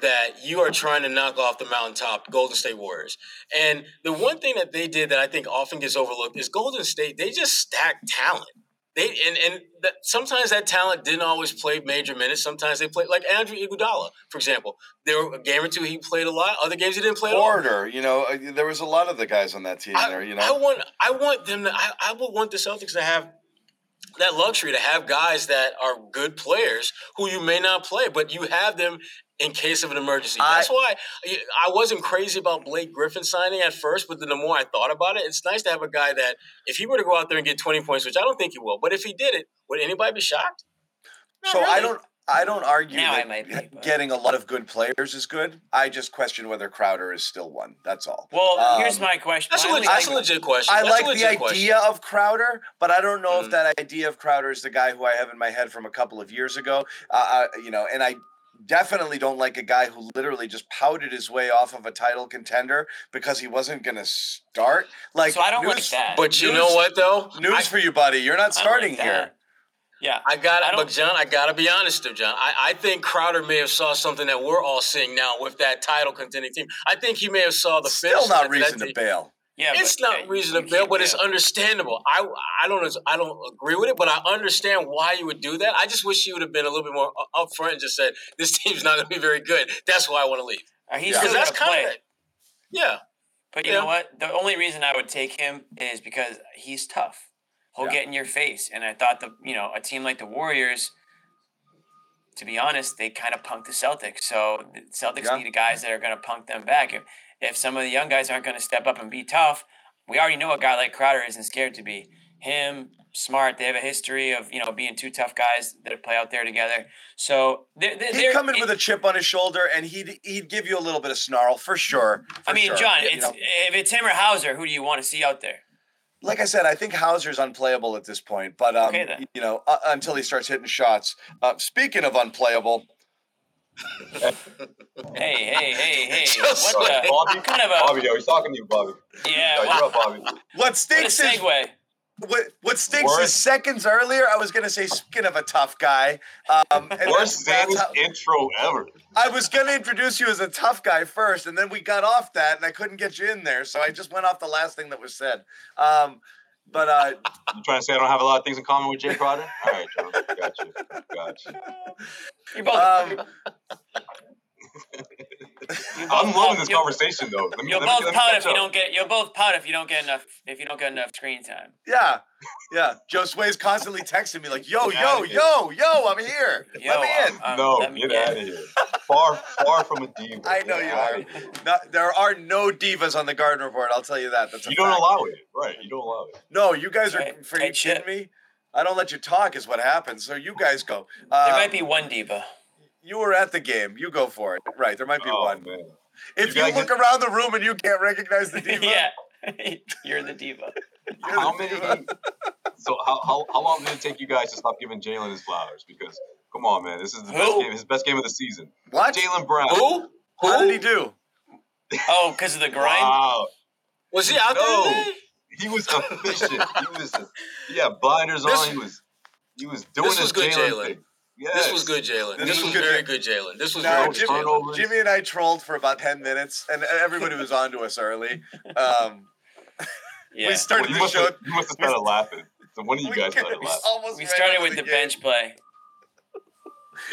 that you are trying to knock off the mountaintop Golden State Warriors. And the one thing that they did that I think often gets overlooked is Golden State, they just stacked talent. They and and that, sometimes that talent didn't always play major minutes. Sometimes they played like Andrew Iguodala, for example. There were a game or two he played a lot. Other games he didn't play. Order, you know, uh, there was a lot of the guys on that team I, there. You know, I want I want them to. I, I would want the Celtics to have that luxury to have guys that are good players who you may not play, but you have them in case of an emergency. That's I, why I wasn't crazy about Blake Griffin signing at first, but then the more I thought about it, it's nice to have a guy that if he were to go out there and get 20 points, which I don't think he will, but if he did it, would anybody be shocked? Not so really. I don't I don't argue now that be, getting a lot of good players is good. I just question whether Crowder is still one. That's all. Well, um, here's my question. That's, a, legit, that's a legit question. I that's like the idea question. of Crowder, but I don't know mm. if that idea of Crowder is the guy who I have in my head from a couple of years ago. Uh, uh, you know, and I definitely don't like a guy who literally just pouted his way off of a title contender because he wasn't going to start. Like, so I don't news, like that. But you news, know what though? News I, for you, buddy. You're not starting like here. Yeah, I got it. But John, I gotta be honest, though, John. I, I think Crowder may have saw something that we're all seeing now with that title contending team. I think he may have saw the still not reason to bail. Yeah, it's but, not reason to bail, but it's understandable. I I don't I don't agree with it, but I understand why you would do that. I just wish you would have been a little bit more upfront and just said this team's not going to be very good. That's why I want to leave. Uh, he's yeah. that's kind of yeah. But you yeah. know what? The only reason I would take him is because he's tough. He'll yeah. get in your face, and I thought the you know a team like the Warriors. To be honest, they kind of punked the Celtics. So the Celtics yeah. need guys that are going to punk them back. If, if some of the young guys aren't going to step up and be tough, we already know a guy like Crowder isn't scared to be. Him, Smart, they have a history of you know being two tough guys that play out there together. So they're, they're, he'd come in it, with a chip on his shoulder, and he'd he'd give you a little bit of snarl for sure. For I mean, sure. John, it's, if it's him or Hauser, who do you want to see out there? Like I said, I think Hauser's unplayable at this point, but um, okay, you know, uh, until he starts hitting shots. Uh, speaking of unplayable, hey, hey, hey, hey! Just what the? Bobby, kind of a, Bobby, yo, he's talking to you, Bobby. Yeah, you're up, Bobby. What stinks what segue. is what what stinks Worst. is seconds earlier. I was gonna say, speaking of a tough guy, um, and worst that's, that's how, intro ever. I was gonna introduce you as a tough guy first, and then we got off that, and I couldn't get you in there, so I just went off the last thing that was said. Um, but uh, you trying to say I don't have a lot of things in common with Jae Crowder? All right, Joe, got you, got you. You both. Um, I'm loving this conversation though. Me, you'll both me, pout if you don't get. You'll both pout if you don't get enough. If you don't get enough screen time. Yeah, yeah. Joe Sway's constantly texting me like, "Yo, yo, yo, yo, I'm here. Yo, let me in." Um, no, let get out of here. Far, far from a diva. I know you are. Not, there are no divas on the Garden Report. I'll tell you that. That's you don't fact. allow it, right? You don't allow it. No, you guys are right. freaking kidding me. I don't let you talk, is what happens. So you guys go. Uh, there might be one diva you were at the game. You go for it. Right. There might be oh, one. Man. If you, you look get... around the room and you can't recognize the diva. yeah. You're the diva. You're how the many? Diva. so how, how how long did it take you guys to stop giving Jaylen his flowers? Because come on, man, this is the Who? best game, his best game of the season. What? Jaylen Brown. Who? Who? How did he do? Oh, because of the grind. Wow. Was he out no. there? He was efficient. he was. Yeah, blinders this, on. He was. He was doing this his Jaylen thing. Yes. This was good, Jaylen. This, this, was, good, very good, Jaylen. This was no, Jimmy, Jimmy, and I trolled for about ten minutes, and everybody was on to us early. Um, yeah. We started well, the show. Have, you must have started laughing. So one of you guys started laughing. We started with the, the bench play.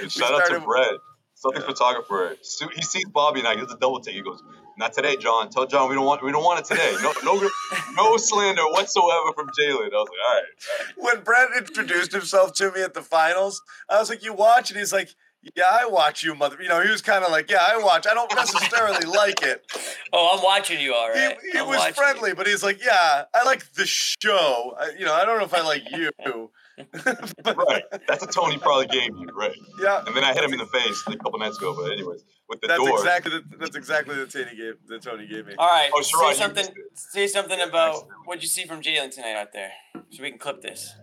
shout out to Brett, something yeah. photographer. He sees Bobby and I. He does a double take. He goes, not today, John. Tell John we don't want we don't want it today. No no no slander whatsoever from Jaylen. I was like, all right, all right. When Brett introduced himself to me at the finals, I was like, you watch, and he's like. Yeah, I watch you, mother. You know, he was kind of like, yeah, I watch. I don't necessarily like it. Oh, I'm watching you, all right. He, he was friendly, you. but he's like, yeah, I like the show. I, you know, I don't know if I like you. right. That's a Tony probably gave you, right? Yeah. And then I hit him in the face like a couple nights ago. But anyways, with the that's door. Exactly the, that's exactly the Tony gave. The Tony gave me. All right. Oh, Sherrod, say something. Say something about what you see from Jaylen tonight out there, so we can clip this.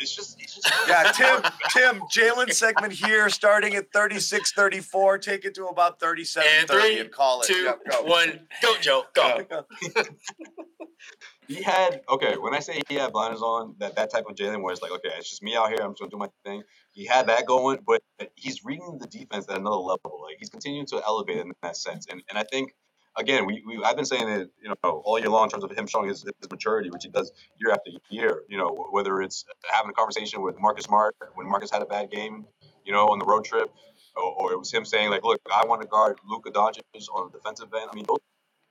It's just, it's just yeah, Tim, Tim, Jaylen segment here, starting at 36 34. Take it to about 37 and 30 and call it. Two, yep, go. one, go, Joe, go. he had okay. When I say he had blinders on, that that type of Jaylen where it's like, okay, it's just me out here. I'm just gonna do my thing. He had that going, but he's reading the defense at another level. Like he's continuing to elevate in that sense. And and I think again, we, we I've been saying it, you know, all year long in terms of him showing his, his maturity, which he does year after year. You know, whether it's having a conversation with Marcus Smart when Marcus had a bad game, you know, on the road trip, or, or it was him saying like, look, I want to guard Luka Doncic on the defensive end. I mean, those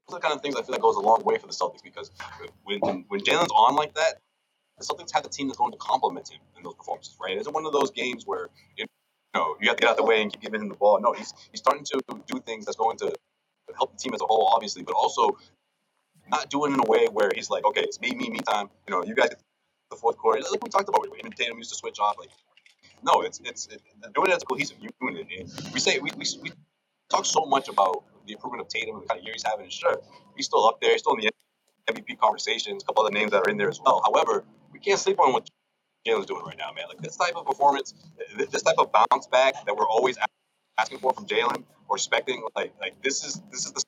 those are the kind of things I feel like goes a long way for the Celtics because when when Jaylen's on like that, Celtics have the team that's going to complement him in those performances, right? It isn't one of those games where you know you have to get out the way and keep giving him the ball. No, he's he's starting to do things that's going to help the team as a whole, obviously, but also not doing it in a way where he's like, okay, it's me, me, me time. You know, you guys the fourth quarter, like we talked about, him and Tatum used to switch off. Like, no, it's it's it, doing it as a cohesive unit. We say we, we, we talk so much about the improvement of Tatum and the kind of year he's having. And sure, he's still up there. He's still in the MVP conversations. A couple other names that are in there as well. However, we can't sleep on what Jaylen's doing right now, man. Like this type of performance, this type of bounce back that we're always asking for from Jaylen or expecting, like like this is this is the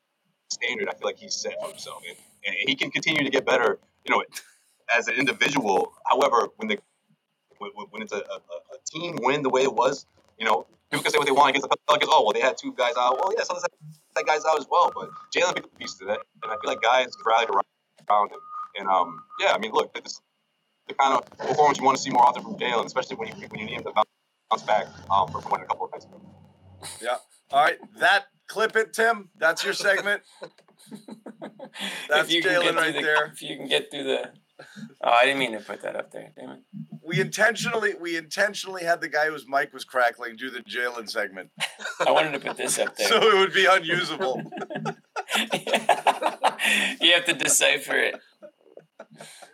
standard I feel like he's set for himself, and, and he can continue to get better. You know, as an individual. However, when the when, when it's a, a, a team win the way it was, you know, people can say what they want against the Pelicans. Oh, well, they had two guys out. Well, yeah, so that guy's out as well. But Jaylen picked a piece to that, and I feel like guys rallied around him. And um, yeah, I mean, look, this is the kind of performance you want to see more often from Jaylen, especially when you when you need him to bounce back um, from winning a couple of nights ago. Yeah. All right, that clip it, Tim. That's your segment. That's Jaylen right the, there. If you can get through the. Oh, I didn't mean to put that up there. Damn it. We intentionally we intentionally had the guy whose mic was crackling do the Jaylen segment. I wanted to put this up there. so it would be unusable. you have to decipher it.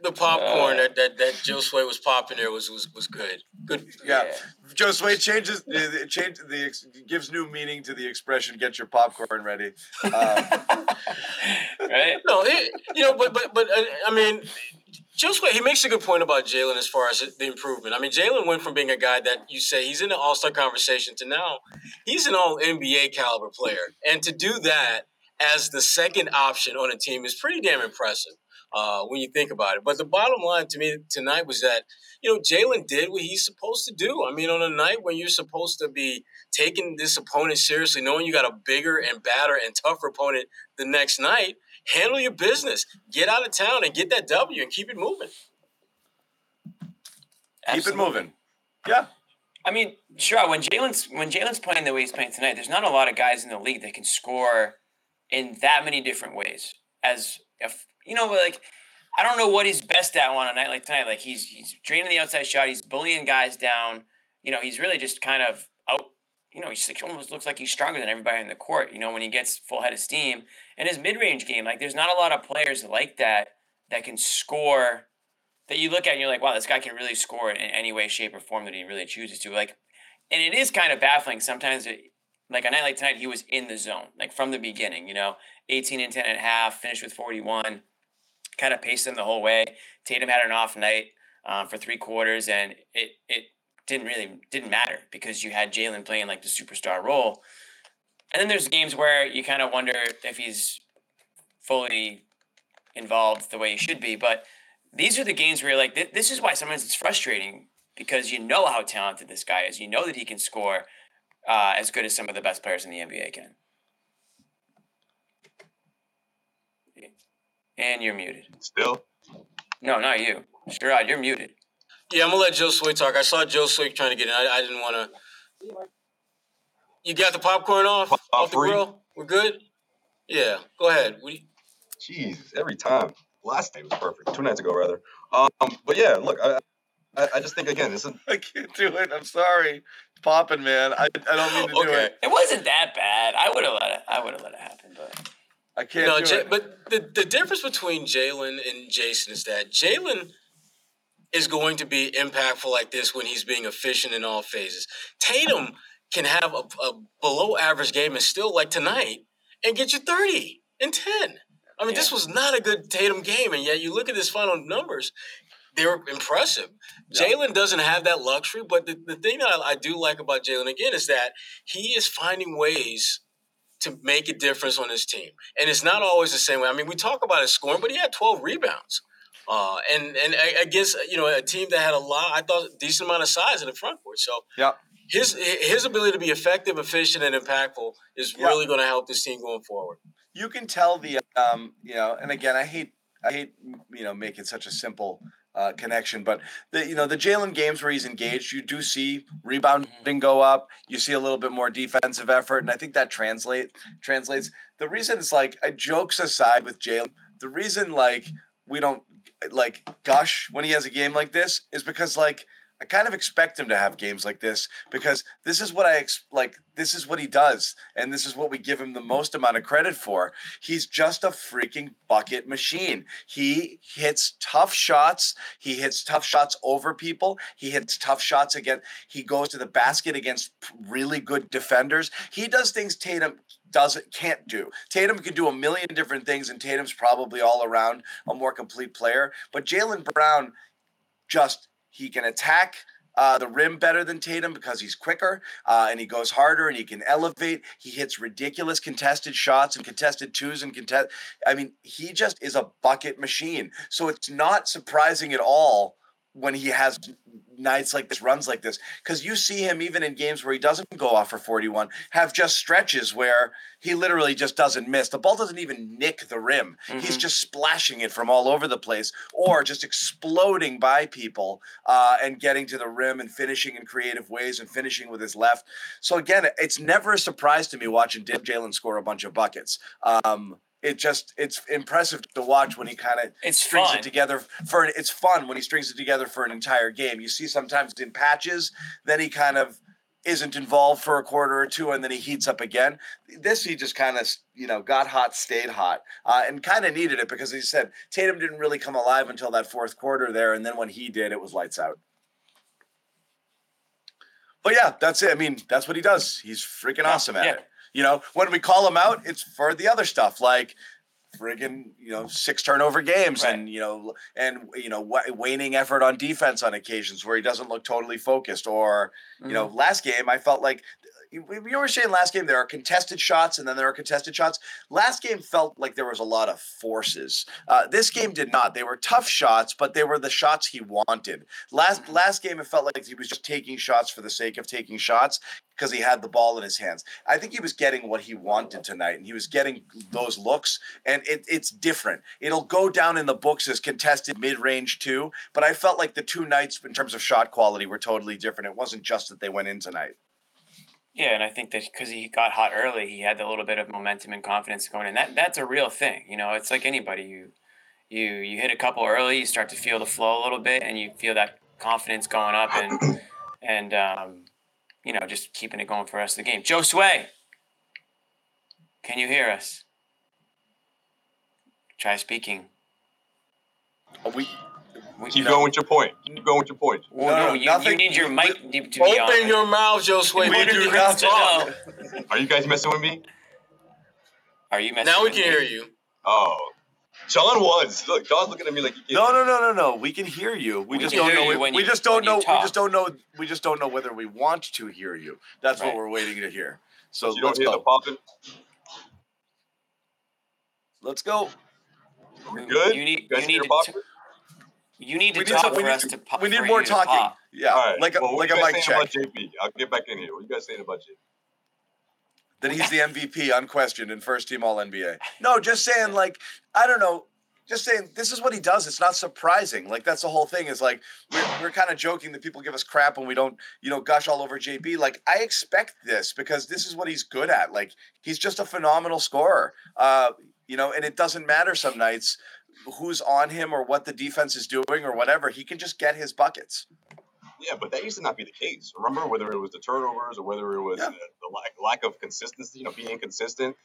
The popcorn uh, that, that that Josue was popping there was was, was good. Good. Yeah. yeah. Josue changes the change the gives new meaning to the expression "get your popcorn ready." Um, right? No, it, you know, but but but uh, I mean, Josue he makes a good point about Jaylen as far as the improvement. I mean, Jaylen went from being a guy that you say he's in the All Star conversation to now he's an All NBA caliber player, and to do that as the second option on a team is pretty damn impressive uh, when you think about it. But the bottom line to me tonight was that, you know, Jaylen did what he's supposed to do. I mean, on a night when you're supposed to be taking this opponent seriously, knowing you got a bigger and badder and tougher opponent the next night, handle your business. Get out of town and get that W and keep it moving. Keep it moving. Yeah. I mean, sure. When Jaylen's when Jaylen's playing the way he's playing tonight, there's not a lot of guys in the league that can score in that many different ways. As if you know, like I don't know what he's best at on a night like tonight. Like he's he's draining the outside shot, he's bullying guys down. You know, he's really just kind of out. You know, he almost looks like he's stronger than everybody in the court. You know, when he gets full head of steam. And his mid range game, like there's not a lot of players like that that can score. That you look at and you're like, wow, this guy can really score in any way, shape, or form that he really chooses to. Like, and it is kind of baffling sometimes. It, like a night like tonight, he was in the zone, like from the beginning. You know, 18 and 10 and a half, finished with 41 kind of paced them the whole way. Tatum had an off night um, for three quarters, and it it didn't really didn't matter because you had Jaylen playing like the superstar role. And then there's games where you kind of wonder if he's fully involved the way he should be. But these are the games where you're like, this is why sometimes it's frustrating because you know how talented this guy is. You know that he can score uh, as good as some of the best players in the NBA can. And you're muted. Still? No, not you. Sherrod, you're muted. Yeah, I'm gonna let Joe Josue talk. I saw Joe Josue trying to get in. I, I didn't want to. You got the popcorn off Pop off the grill. We're good. Yeah, go ahead. We. Jeez, every time. Last night was perfect. Two nights ago, rather. Um, but yeah, look, I, I, I just think again, this is. I can't do it. I'm sorry, it's popping, man. I, I don't mean to okay. do it. It wasn't that bad. I would have let it. I would have let it happen, but. I can't. No, J- but the the difference between Jaylen and Jason is that Jaylen is going to be impactful like this when he's being efficient in all phases. Tatum can have a, a below average game and still like tonight and get you thirty and ten. I mean, yeah. this was not a good Tatum game, and yet you look at his final numbers. They're impressive. Yeah. Jaylen doesn't have that luxury, but the, the thing that I, I do like about Jaylen again is that he is finding ways to make a difference on his team. And it's not always the same way. I mean, we talk about his scoring, but he had 12 rebounds. Uh, and and against you know a team that had a lot, I thought decent amount of size in the front court. So yeah, his his ability to be effective, efficient, and impactful is yeah. really going to help this team going forward. You can tell the um, you know, and again, I hate I hate you know making such a simple uh, connection. But the you know the Jaylen games where he's engaged, you do see rebounding go up. You see a little bit more defensive effort, and I think that translate translates. The reason it's like jokes aside with Jaylen, the reason like we don't like gush when he has a game like this is because like I kind of expect him to have games like this because this is what I ex- like. This is what he does, and this is what we give him the most amount of credit for. He's just a freaking bucket machine. He hits tough shots. He hits tough shots over people. He hits tough shots again. He goes to the basket against really good defenders. He does things Tatum doesn't can't do. Tatum can do a million different things, and Tatum's probably all around a more complete player. But Jaylen Brown just he can attack uh, the rim better than Tatum because he's quicker uh, and he goes harder and he can elevate. He hits ridiculous contested shots and contested twos and contest. I mean, he just is a bucket machine. So it's not surprising at all when he has nights like this, runs like this, because you see him even in games where he doesn't go off for 41, have just stretches where he literally just doesn't miss. The ball doesn't even nick the rim. Mm-hmm. He's just splashing it from all over the place or just exploding by people uh, and getting to the rim and finishing in creative ways and finishing with his left. So again, it's never a surprise to me watching Jaylen score a bunch of buckets. Um, it just it's impressive to watch when he kind of strings fun. it together for it's fun when he strings it together for an entire game. You see sometimes in patches, then he kind of isn't involved for a quarter or two, and then he heats up again. This he just kind of you know got hot, stayed hot, uh, and kind of needed it because he said Tatum didn't really come alive until that fourth quarter there, and then when he did, it was lights out. But yeah, that's it. I mean, that's what he does. He's freaking yeah, awesome at yeah. it. You know, when we call him out, it's for the other stuff like friggin' you know six turnover games right. and you know and you know waning effort on defense on occasions where he doesn't look totally focused or you mm-hmm. know last game I felt like we were saying last game there are contested shots and then there are contested shots. Last game felt like there was a lot of forces. Uh, this game did not. They were tough shots, but they were the shots he wanted. Last last game it felt like he was just taking shots for the sake of taking shots because he had the ball in his hands. I think he was getting what he wanted tonight, and he was getting those looks, and it, it's different. It'll go down in the books as contested mid range too, but I felt like the two nights in terms of shot quality were totally different. It wasn't just that they went in tonight. Yeah, and I think that because he got hot early, he had a little bit of momentum and confidence going in. That that's a real thing. You know, it's like anybody. You you you hit a couple early, you start to feel the flow a little bit, and you feel that confidence going up, and and um, you know, just keeping it going for the rest of the game. Joe Sway, can you hear us? Try speaking. Are we Keep going with your point. Keep going with your point. Well, no, no, you, you, need your mic to be Open on. your mouth, Joe Sway. We do not talk. Are you guys messing with me? Are you messing Now we can me? hear you. Oh. John was. Look, John's looking at me like he No, no, no, no, no. We can hear you. We, We just don't hear know. you we just don't know. We just don't know. We just don't know whether we want to hear you. That's Right. what we're waiting to hear. So You don't let's hear the go. popping? Let's go. We good? You need You you need the to popping? You need to We need talk some- we for need us to- to pop. we need more talking. pop. Yeah, All right. like a well, like you a guys mic saying check. about JB? I'll get back in here. What you guys saying about JP? That he's the MVP, unquestioned, and first team All NBA. No, just saying. Like I don't know. Just saying, this is what he does. It's not surprising. Like that's the whole thing. Is like we're, we're kind of joking that people give us crap when we don't, you know, gush all over JB. Like I expect this because this is what he's good at. Like he's just a phenomenal scorer. Uh, you know, and it doesn't matter some nights who's on him or what the defense is doing or whatever. He can just get his buckets. Yeah, but that used to not be the case. Remember, whether it was the turnovers or whether it was Yeah. uh, the lack, lack of consistency, you know, being inconsistent.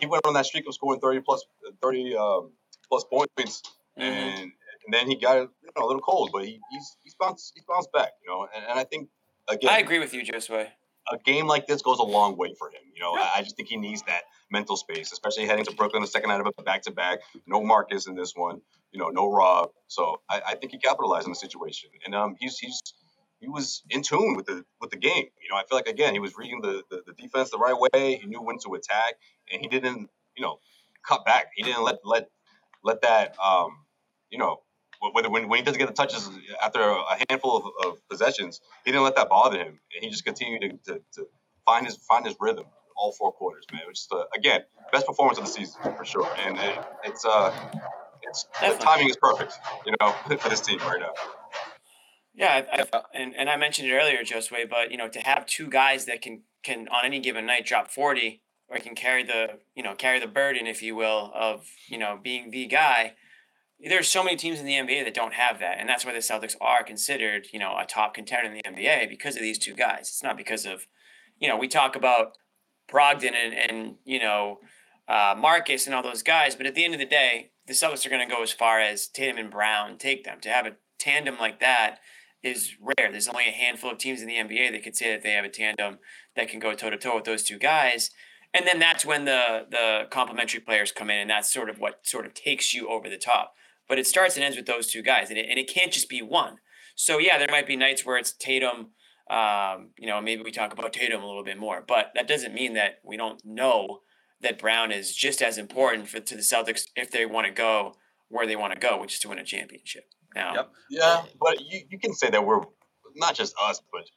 He went on that streak of scoring 30 plus, 30 um, plus points, and, and then he got you know, a little cold, but he, he's he's bounced he's bounced back, you know. And, and I think again, I agree with you, Joe Sway. a game like this goes a long way for him. You know, I I just think he needs that mental space, especially heading to Brooklyn the second night of a back to back. No Marcus in this one. You know, no Rob. So I, I think he capitalized on the situation, and um, he's he's he was in tune with the with the game. You know, I feel like again he was reading the, the, the defense the right way. He knew when to attack, and he didn't you know cut back. He didn't let let let that um you know whether when, when he doesn't get the touches after a handful of, of possessions, he didn't let that bother him. He just continued to, to, to find his find his rhythm all four quarters, man. Which is uh, again best performance of the season for sure, and it, it's uh it's the timing is perfect, you know, for this team right now. Yeah, I, I, and and I mentioned it earlier, Josue, but you know to have two guys that can can on any given night drop forty or can carry the you know carry the burden, if you will, of you know being the guy. There's so many teams in the NBA that don't have that, and that's why the Celtics are considered you know a top contender in the NBA because of these two guys. It's not because of you know we talk about Brogdon and and you know uh, Marcus and all those guys, but at the end of the day, the Celtics are going to go as far as Tatum and Brown take them to have a tandem like that is rare. There's only a handful of teams in the NBA that could say that they have a tandem that can go toe to toe with those two guys. And then that's when the the complementary players come in, and that's sort of what sort of takes you over the top. But it starts and ends with those two guys, and it, and it can't just be one. So yeah, there might be nights where it's Tatum. Um, you know, maybe we talk about Tatum a little bit more, but that doesn't mean that we don't know that Brown is just as important for to the Celtics if they want to go where they want to go, which is to win a championship. Now, yep. yeah, but you, you can say that we're not just us, but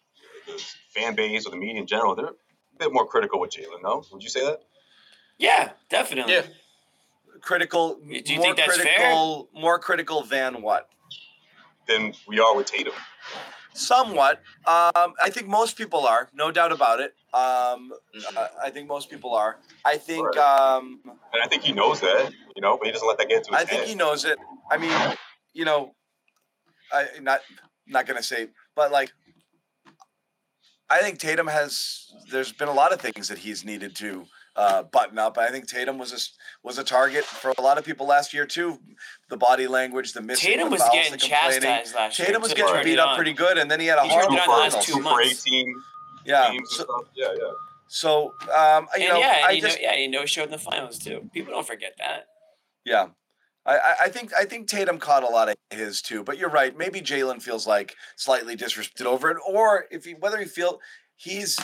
the fan base or the media in general. They're a bit more critical with Jaylen. No, would you say that? Yeah, definitely. Yeah. Critical. Do you think that's critical, More critical than what? Than we are with Tatum. Somewhat. Um, I think most people are, no doubt about it. Um, Mm-hmm. I, I think most people are. I think. Right. Um, And I think he knows that, you know, but he doesn't let that get into his I think he knows it. I mean, you know, I not not gonna say, but like, I think Tatum has. There's been a lot of things that he's needed to uh, button up. I think Tatum was a was a target for a lot of people last year too. The body language, the missing. Tatum the was getting chastised last year, Tatum was getting beat up on. pretty good, and then he had a He turned horrible it on last two Super months. 18 Yeah. games So, and. Yeah, yeah. so um, you and know, yeah, and I you just know, yeah, you know, showed in the finals too. People don't forget that. Yeah. I, I- I think I think Tatum caught a lot of his too, but you're right. Maybe Jaylen feels like slightly disrespected over it, or if he whether he feel he's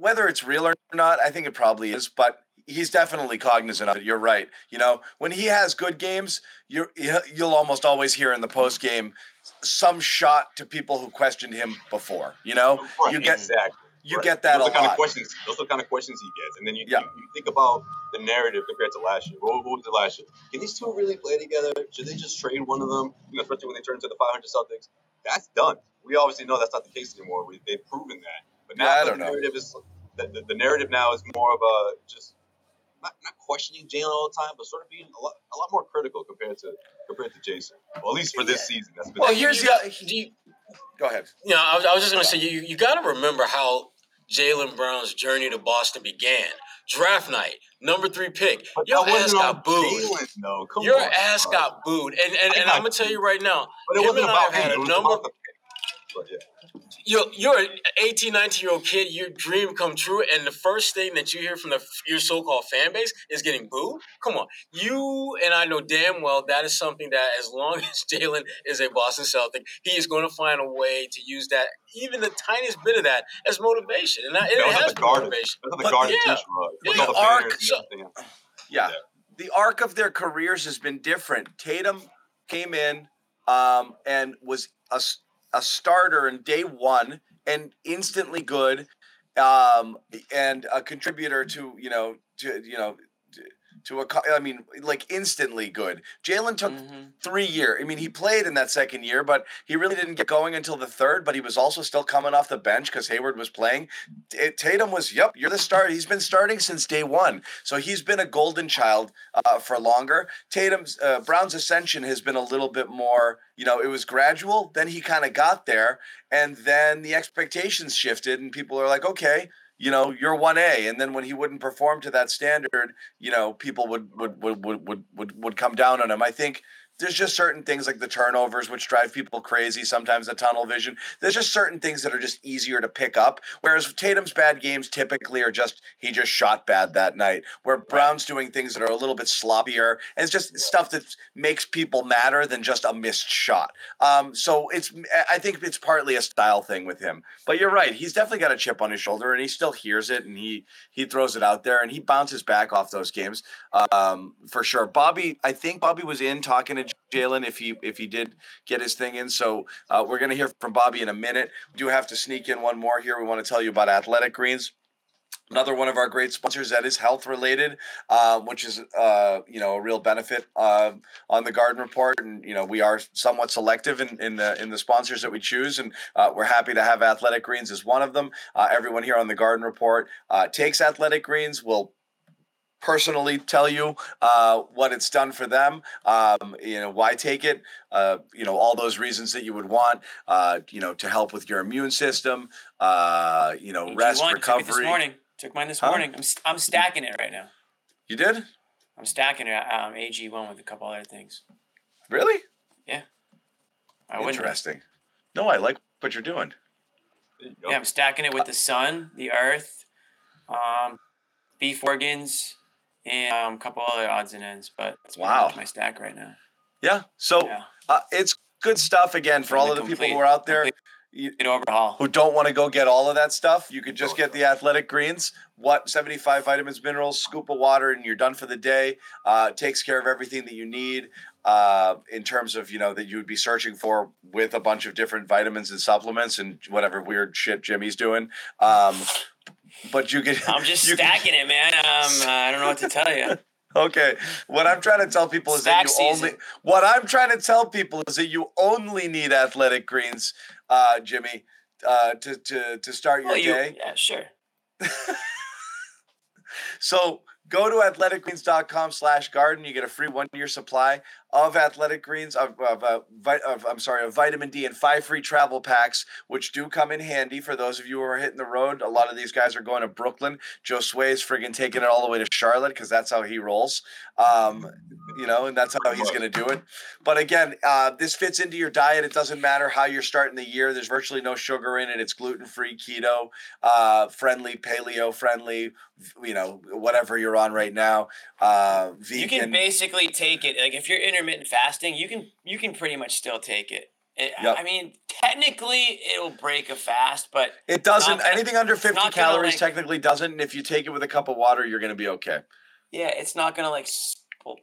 whether it's real or not, I think it probably is, but he's definitely cognizant of it. You're right. You know, when he has good games, you're you'll almost always hear in the post game some shot to people who questioned him before. You know, Right, you get exactly. you Right. get that those a are the kind of questions. Those are the kind of questions he gets, and then you, Yeah. you, you think about the narrative compared to last year. What, what was it last year? Can these two really play together? Should they just trade one of them? You know, especially when they turn into the 500 Celtics. That's done. We obviously know that's not the case anymore. We, they've proven that. But now Yeah, the don't know. narrative is the, the, the narrative now is more of a just not, not questioning Jaylen all the time, but sort of being a lot a lot more critical compared to compared to Jason. Well, at least for this season. That's been Well, here's the do you, go ahead. you know, I was, I was just going to say, you, you got to remember how Jaylen Brown's journey to Boston began. Draft night, number three pick. But Your ass wasn't got booed. Jaylen, though. Come Your on, ass bro. got booed. And and, I and got I'm going to tell you right now, But it wasn't and I about have him. had It a was number. about the pick. But yeah. You're, you're an 18, 19 year old kid, your dream come true, and the first thing that you hear from the your so called fan base is getting booed? Come on. You and I know damn well that is something that, as long as Jaylen is a Boston Celtic, he is going to find a way to use that, even the tiniest bit of that, as motivation. And that, That it was at has the been Garden. motivation. That was at the But Garden yeah, too, yeah. the arc- so- everything. Yeah. The arc of their careers has been different. Tatum came in um, and was a, s- a starter in day one and instantly good um, and a contributor to, you know, to, you know, to- a, I mean, like instantly good. Jaylen took three year. I mean, he played in that second year, but he really didn't get going until the third. But he was also still coming off the bench because Hayward was playing. T- Tatum was, yep, you're the start. He's been starting since day one, so he's been a golden child uh, for longer. Tatum's uh, Brown's ascension has been a little bit more. You know, it was gradual. Then he kind of got there, and then the expectations shifted, and people are like, okay. You know, you're one A, and then when he wouldn't perform to that standard, you know, people would would would would would would, would come down on him. I think there's just certain things like the turnovers which drive people crazy sometimes the tunnel vision. There's just certain things that are just easier to pick up whereas tatum's bad games typically are just he just shot bad that night where brown's doing things that are a little bit sloppier and it's just stuff that makes people madder than just a missed shot. Um, so it's i think it's partly a style thing with him. But you're right he's definitely got a chip on his shoulder and he still hears it and he he throws it out there and he bounces back off those games um, for sure. Bobby i think bobby was in talking to Jaylen if he if he did get his thing in. So uh, we're going to hear from Bobby in a minute. We do have to sneak in one more here. We want to tell you about Athletic Greens another one of our great sponsors that is health related uh, which is uh, you know a real benefit uh, on the garden report and you know we are somewhat selective in, in the in the sponsors that we choose and uh, we're happy to have athletic greens as one of them uh, everyone here on the garden report uh, takes athletic greens will personally tell you uh, what it's done for them. Um, you know why take it. Uh, you know all those reasons that you would want. Uh, you know to help with your immune system. you know rest, recovery. Took This morning. Took mine this huh? morning. I'm, I'm stacking it right now. You did? I'm stacking it. Um, AG1 with a couple other things. Really? Yeah. I Interesting. No, I like what you're doing. Yeah, I'm stacking it with the sun, the earth, um, beef organs, and um, a couple other odds and ends. But that's wow. my stack right now. Yeah. So yeah. Uh, it's good stuff again for all of the complete, people who are out there. Overhaul. Who don't want to go get all of that stuff, you could just get the athletic greens. What 75 vitamins, minerals, scoop of water, and you're done for the day. Uh, takes care of everything that you need uh, in terms of you know that you would be searching for with a bunch of different vitamins and supplements and whatever weird shit Jimmy's doing. Um, but you can. I'm just stacking can, it, man. Um, I don't know what to tell you. Okay. What I'm trying to tell people is Stack that you season. only what I'm trying to tell people is that you only need athletic greens uh, Jimmy, uh, to to to start your you, day. Yeah, sure. so go to athleticgreens.com slash garden you get a free one year supply of athletic greens of, of, uh, of, i'm sorry of vitamin d and five free travel packs which do come in handy for those of you who are hitting the road. A lot of these guys are going to brooklyn. Josue is friggin' taking it all the way to charlotte because that's how he rolls. Um, you know and that's how he's going to do it. But again uh, this fits into your diet. It doesn't matter how you're starting the year. There's virtually no sugar in it. It's gluten-free keto uh, friendly paleo friendly you know whatever you're on right now uh, vegan. you can basically take it. Like if you're in intermittent fasting, you can you can pretty much still take it. it yep. I mean, technically, it'll break a fast, but it doesn't. Gonna, anything under fifty calories like, technically doesn't. And if you take it with a cup of water, you're going to be okay. Yeah, it's not going to like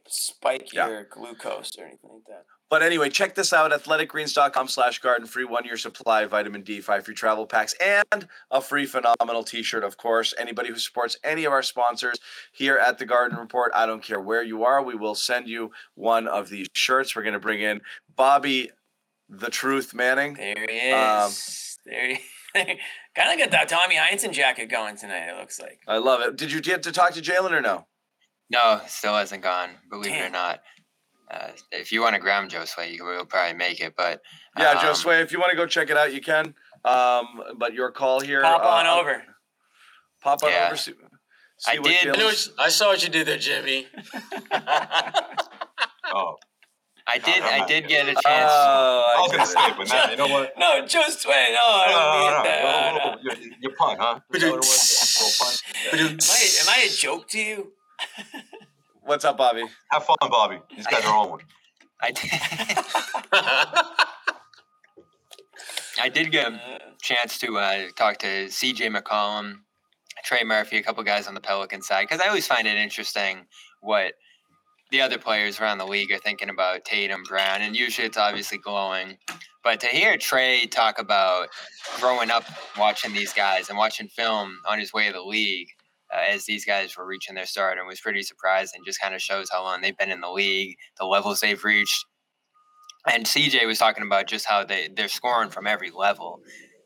spike yeah. your glucose or anything like that. But anyway, check this out athleticgreens.com slash garden free one year supply of vitamin D, five free travel packs, and a free phenomenal t shirt, of course. Anybody who supports any of our sponsors here at the Garden Report, I don't care where you are, we will send you one of these shirts. We're going to bring in Bobby the Truth Manning. There he um, is. Um, there he Kind of got that Tommy Heinsohn jacket going tonight, it looks like. I love it. Did you get to talk to Jaylen or no? No, still hasn't gone, believe Damn. it or not. Uh, if you want to grab Josue, you will probably make it. But yeah, um, Josue, if you want to go check it out, you can. Um, but your call here. Pop on uh, over. Pop on yeah. over. See, see I did. I, I, saw what you did there, Jimmy. oh. I did. I did get a chance. Uh, I was gonna say, but now, you know what? No, Josue. No, I don't no, no, no, no. You're pun, huh? Is that what it was? Am I, am I a joke to you? What's up, Bobby? Have fun, Bobby. These guys are on one. I did. I did get a chance to uh, talk to C.J. McCollum, Trey Murphy, a couple guys on the Pelican side, because I always find it interesting what the other players around the league are thinking about Tatum, Brown, and usually it's obviously glowing. But to hear Trey talk about growing up watching these guys and watching film on his way to the league, uh, as these guys were reaching their start and was pretty surprised and Just kind of shows how long they've been in the league, the levels they've reached. And CJ was talking about just how they, they're scoring from every level.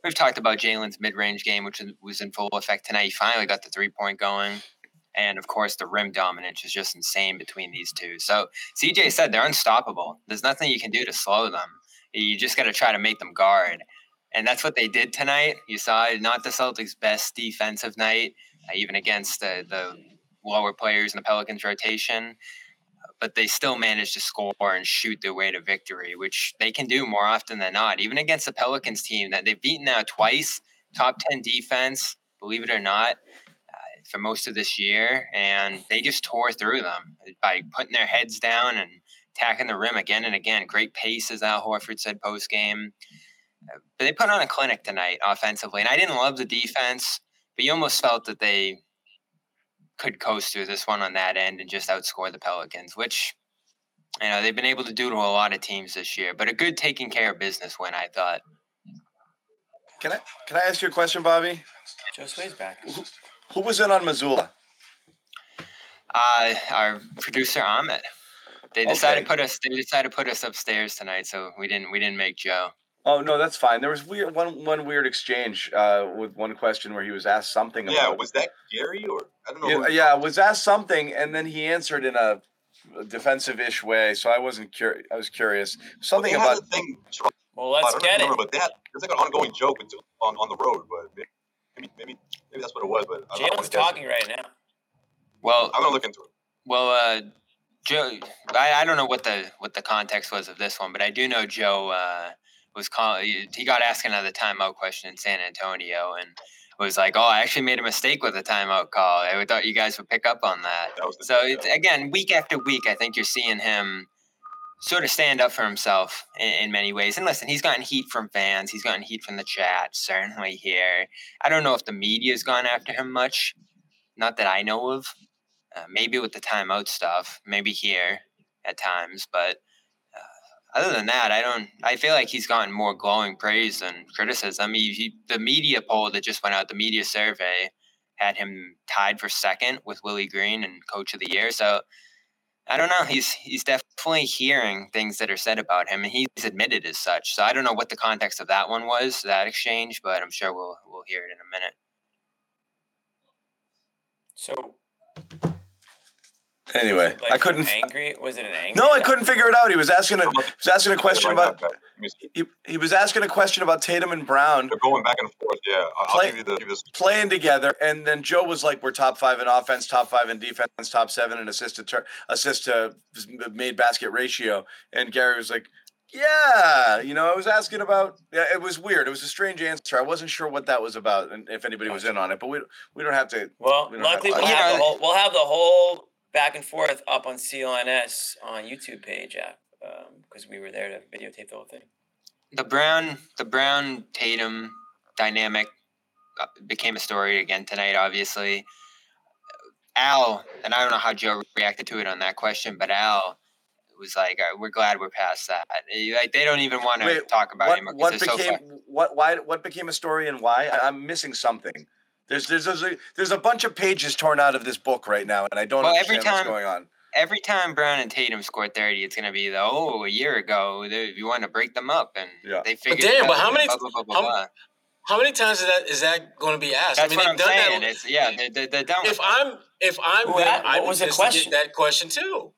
We've talked about Jaylen's mid range game, which was in full effect tonight. He finally got the three point going. And of course, the rim dominance is just insane between these two. So CJ said they're unstoppable. There's nothing you can do to slow them. You just got to try to make them guard. And that's what they did tonight. You saw not the Celtics' best defensive night, even against the, the lower players in the Pelicans rotation. But they still managed to score and shoot their way to victory, which they can do more often than not. Even against the Pelicans team that they've beaten now twice, top 10 defense, believe it or not, uh, for most of this year. And they just tore through them by putting their heads down and attacking the rim again and again. Great pace, as Al Horford said post game. Uh, but they put on a clinic tonight offensively. And I didn't love the defense but you almost felt that they could coast through this one on that end and just outscore the Pelicans, which you know they've been able to do to a lot of teams this year. But a good taking care of business win, I thought. Can I can I ask you a question, Bobby? Joe Sway's back. Who, who was in on Mazzulla? Uh, our producer Ahmed. They decided Okay. to put us. They decided to put us upstairs tonight, so we didn't. We didn't make Joe. Oh no, that's fine. There was weird one one weird exchange uh, with one question where he was asked something Yeah, about. was that Gary or I don't know. Yeah, yeah, was asked something and then he answered in a defensive-ish way. So I wasn't curious. I was curious. Something They had about a thing. Well, let's don't get it. remember, but that it's like an ongoing joke until on, on the road. But maybe maybe maybe that's what it was. But I don't Jaylen's wanna talking right now. Well, I'm gonna look into it. Well, uh, Joe, I, I don't know what the what the context was of this one, but I do know Joe uh, was call, he got asked another timeout question in San Antonio and was like, "Oh, I actually made a mistake with the timeout call. I thought you guys would pick up on that." so it's, again, week after week, I think you're seeing him sort of stand up for himself in, in many ways. And listen, he's gotten heat from fans. He's gotten heat from the chat, certainly here. I don't know if the media's gone after him much. Not that I know of. Uh, maybe with the timeout stuff, maybe here at times, but other than that, I don't. I feel like he's gotten more glowing praise than criticism. He, he, the media poll that just went out, the media survey, had him tied for second with Willie Green and Coach of the Year. So I don't know. He's he's definitely hearing things that are said about him, and he's admitted as such. So I don't know what the context of that one was, that exchange, but I'm sure we'll we'll hear it in a minute. So anyway. like, I couldn't. Angry? Was it an angry? No, I couldn't figure it out. He was asking a he was asking a question about back, back. Let he, he was asking a question about Tatum and Brown They're going back and forth. Yeah, I'll, I'll Play- give you the give this. playing together, and then Joe was like, "We're top five in offense, top five in defense, top seven in assist to tur- assist to made basket ratio." And Gary was like, "Yeah, you know, I was asking about. Yeah, it was weird. It was a strange answer. I wasn't sure what that was about, and if anybody was in on it. But we we don't have to. Well, we don't have luckily to- we'll have, the whole, we'll have the whole back and forth up on CLNS on YouTube page app because we were there to videotape the whole thing. the Brown the Brown Tatum dynamic uh, became a story again tonight. Obviously, Al and I don't know how Joe reacted to it on that question, but Al was like, "Uh, "We're glad we're past that." Eh, Like they don't even want to Wait, talk about what, him. 'cause what they're so became what why what became a story and why? I, I'm missing something. There's there's there's a, there's a bunch of pages torn out of this book right now, and I don't Well, understand every what's going on. every time Brown and Tatum score thirty, it's gonna be the oh a year ago they, you want to break them up and Yeah. they But figured. it damn, but how many? blah, blah, blah, blah, how, blah. how many times is that is that going to be asked? That's I mean, what I'm done saying. that. It's yeah, they're, they're, they're done If it. I'm if I'm Who them, a- I'd what was be the get question? that question too.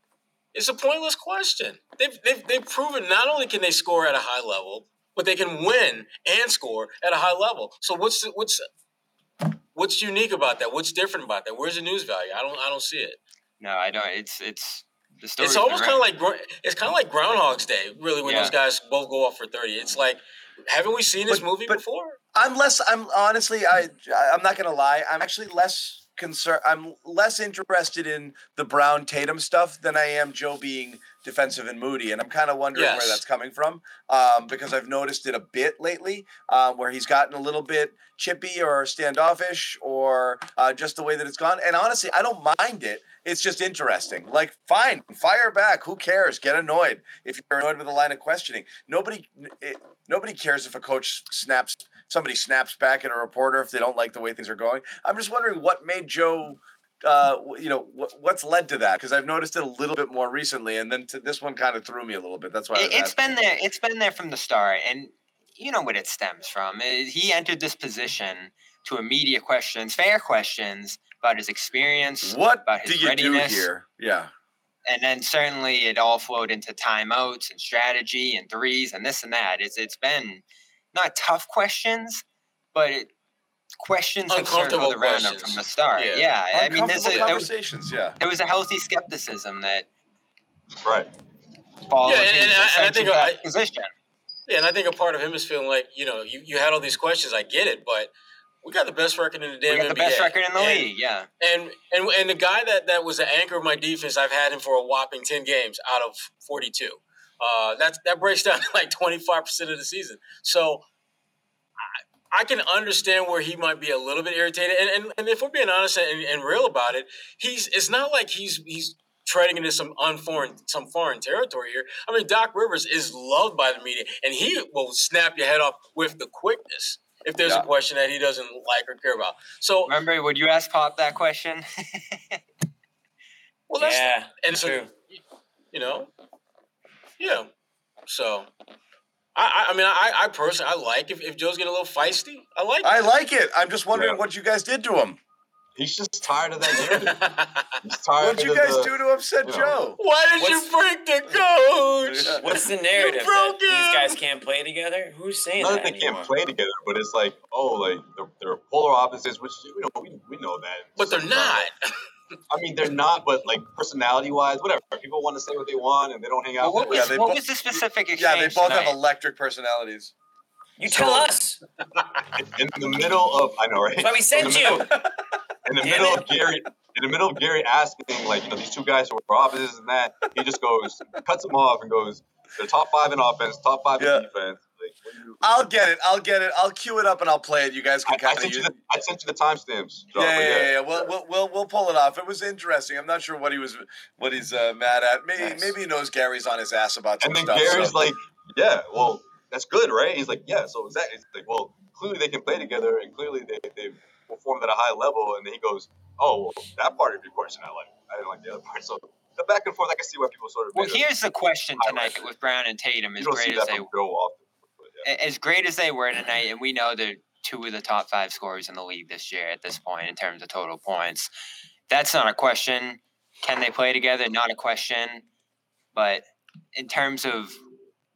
It's a pointless question. They've, they've they've proven not only can they score at a high level, but they can win and score at a high level. So what's the, what's what's unique about that? What's different about that? Where's the news value? I don't I don't see it. No, I don't. It's it's the story. It's almost kind of like it's kind of like Groundhog's Day, really, when Yeah. those guys both go off for thirty. It's like, haven't we seen this But- movie but- before? I'm less. I'm honestly. I. I'm not gonna lie. I'm actually less concerned. I'm less interested in the Brown Tatum stuff than I am Joe being defensive and moody, and I'm kind of wondering where that's coming from. Um, because I've noticed it a bit lately, um, where he's gotten a little bit chippy or standoffish, or uh, just the way that it's gone. And honestly, I don't mind it. It's just interesting. Like, fine, fire back. Who cares? Get annoyed if you're annoyed with a line of questioning. Nobody, it, nobody cares if a coach snaps somebody snaps back at a reporter if they don't like the way things are going. I'm just wondering what made Joe. Uh, you know what, what's led to that because I've noticed it a little bit more recently, and then to, this one kind of threw me a little bit. That's why it, has been there. It's been there from the start, and you know what it stems from. Eh, He entered this position to immediate questions, fair questions about his experience, What about do his you readiness, do here? Yeah, and then certainly it all flowed into timeouts and strategy and threes and this and that. It's it's been not tough questions, but it, questions have Uncomfortable circled around him questions. from the start. Yeah. Yeah, I mean, there's Uncomfortable a, there, was, conversations. Yeah, there was a healthy skepticism that Right. followed Yeah, and- and I- and I think I- position. Yeah, and I think a part of him is feeling like you know you, you had all these questions. I get it, but we got the best record in the damn We got the best record in the And- league. Yeah. And and and the guy that that was the anchor of my defense, I've had him for a whopping ten games out of forty two. Uh, that that breaks down to like twenty five percent of the season. So I, I can understand where he might be a little bit irritated. And and, and if we're being honest and, and real about it, he's it's not like he's he's treading into some unforeign, some foreign territory here. I mean, Doc Rivers is loved by the media, and he will snap your head off with the quickness if there's Yeah. a question that he doesn't like or care about. So remember, would you ask Pop that question? Well, that's Yeah, and so, true. you know, yeah. So, I, I, I mean, I, I personally, I like if, if Joe's getting a little feisty. I like. I it. like it. I'm just wondering Yeah. what you guys did to him. He's just tired of that narrative. He's tired What'd you of guys the- do to upset you know. Joe? Why did you break the coach? What's the narrative? You broke that these guys can't play together? Who's saying Not that that they anymore? can't play together, but it's like, oh, like they're, they're polar opposites, which you know we, we know that. But they're not. I mean, they're not, but like personality wise, whatever. People want to say what they want, and they don't hang out. Well, what with was, they what bo- was the specific exchange Yeah, they both tonight? have electric personalities. You tell us. in the middle of I know, right? That's why we In sent the you. middle- In the Damn middle it. of Gary, in the middle of Gary asking like, you know, these two guys who are opposites and that, he just goes, cuts them off and goes, they're top five in offense, top five Yeah. in defense. Like, you- I'll get it. I'll get it. I'll cue it up and I'll play it. You guys can I, I kind of sent you use. the I sent you the timestamps. John, Yeah, yeah, yeah, yeah. We'll, we'll, we'll, we'll pull it off. It was interesting. I'm not sure what he was, what he's uh, mad at. Maybe, Nice. maybe he knows Gary's on his ass about some And then stuff. Gary's so- like, yeah, well, that's good, right? He's like, yeah, so is that? It's like, well, clearly they can play together, and clearly they they performed at a high level. And then he goes, oh, well, that part of your question I like. I didn't like the other part. So the back and forth, I can see why people sort of. Well, here's the question tonight with Brown and Tatum. As great as they from Joe often. But yeah. a- as great as they were tonight, and we know they're two of the top five scorers in the league this year at this point in terms of total points. That's not a question. Can they play together? Not a question. But in terms of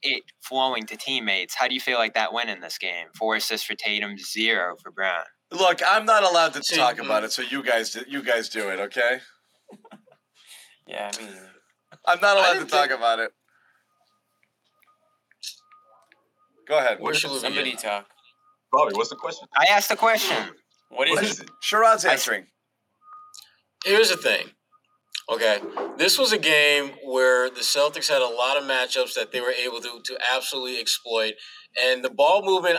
it flowing to teammates, how do you feel like that went in this game? Four assists for Tatum, zero for Brown. Look, I'm not allowed to talk mm. about it, so you guys, do- you guys do it, okay? Yeah, I mean, I'm not allowed to didn't talk think- about it. Go ahead. Where should we somebody begin? talk. Bobby, what's the question? I asked the question. What What is is it? it? Sherrod's answering. Here's the thing. Okay, this was a game where the Celtics had a lot of matchups that they were able to to absolutely exploit, and the ball movement.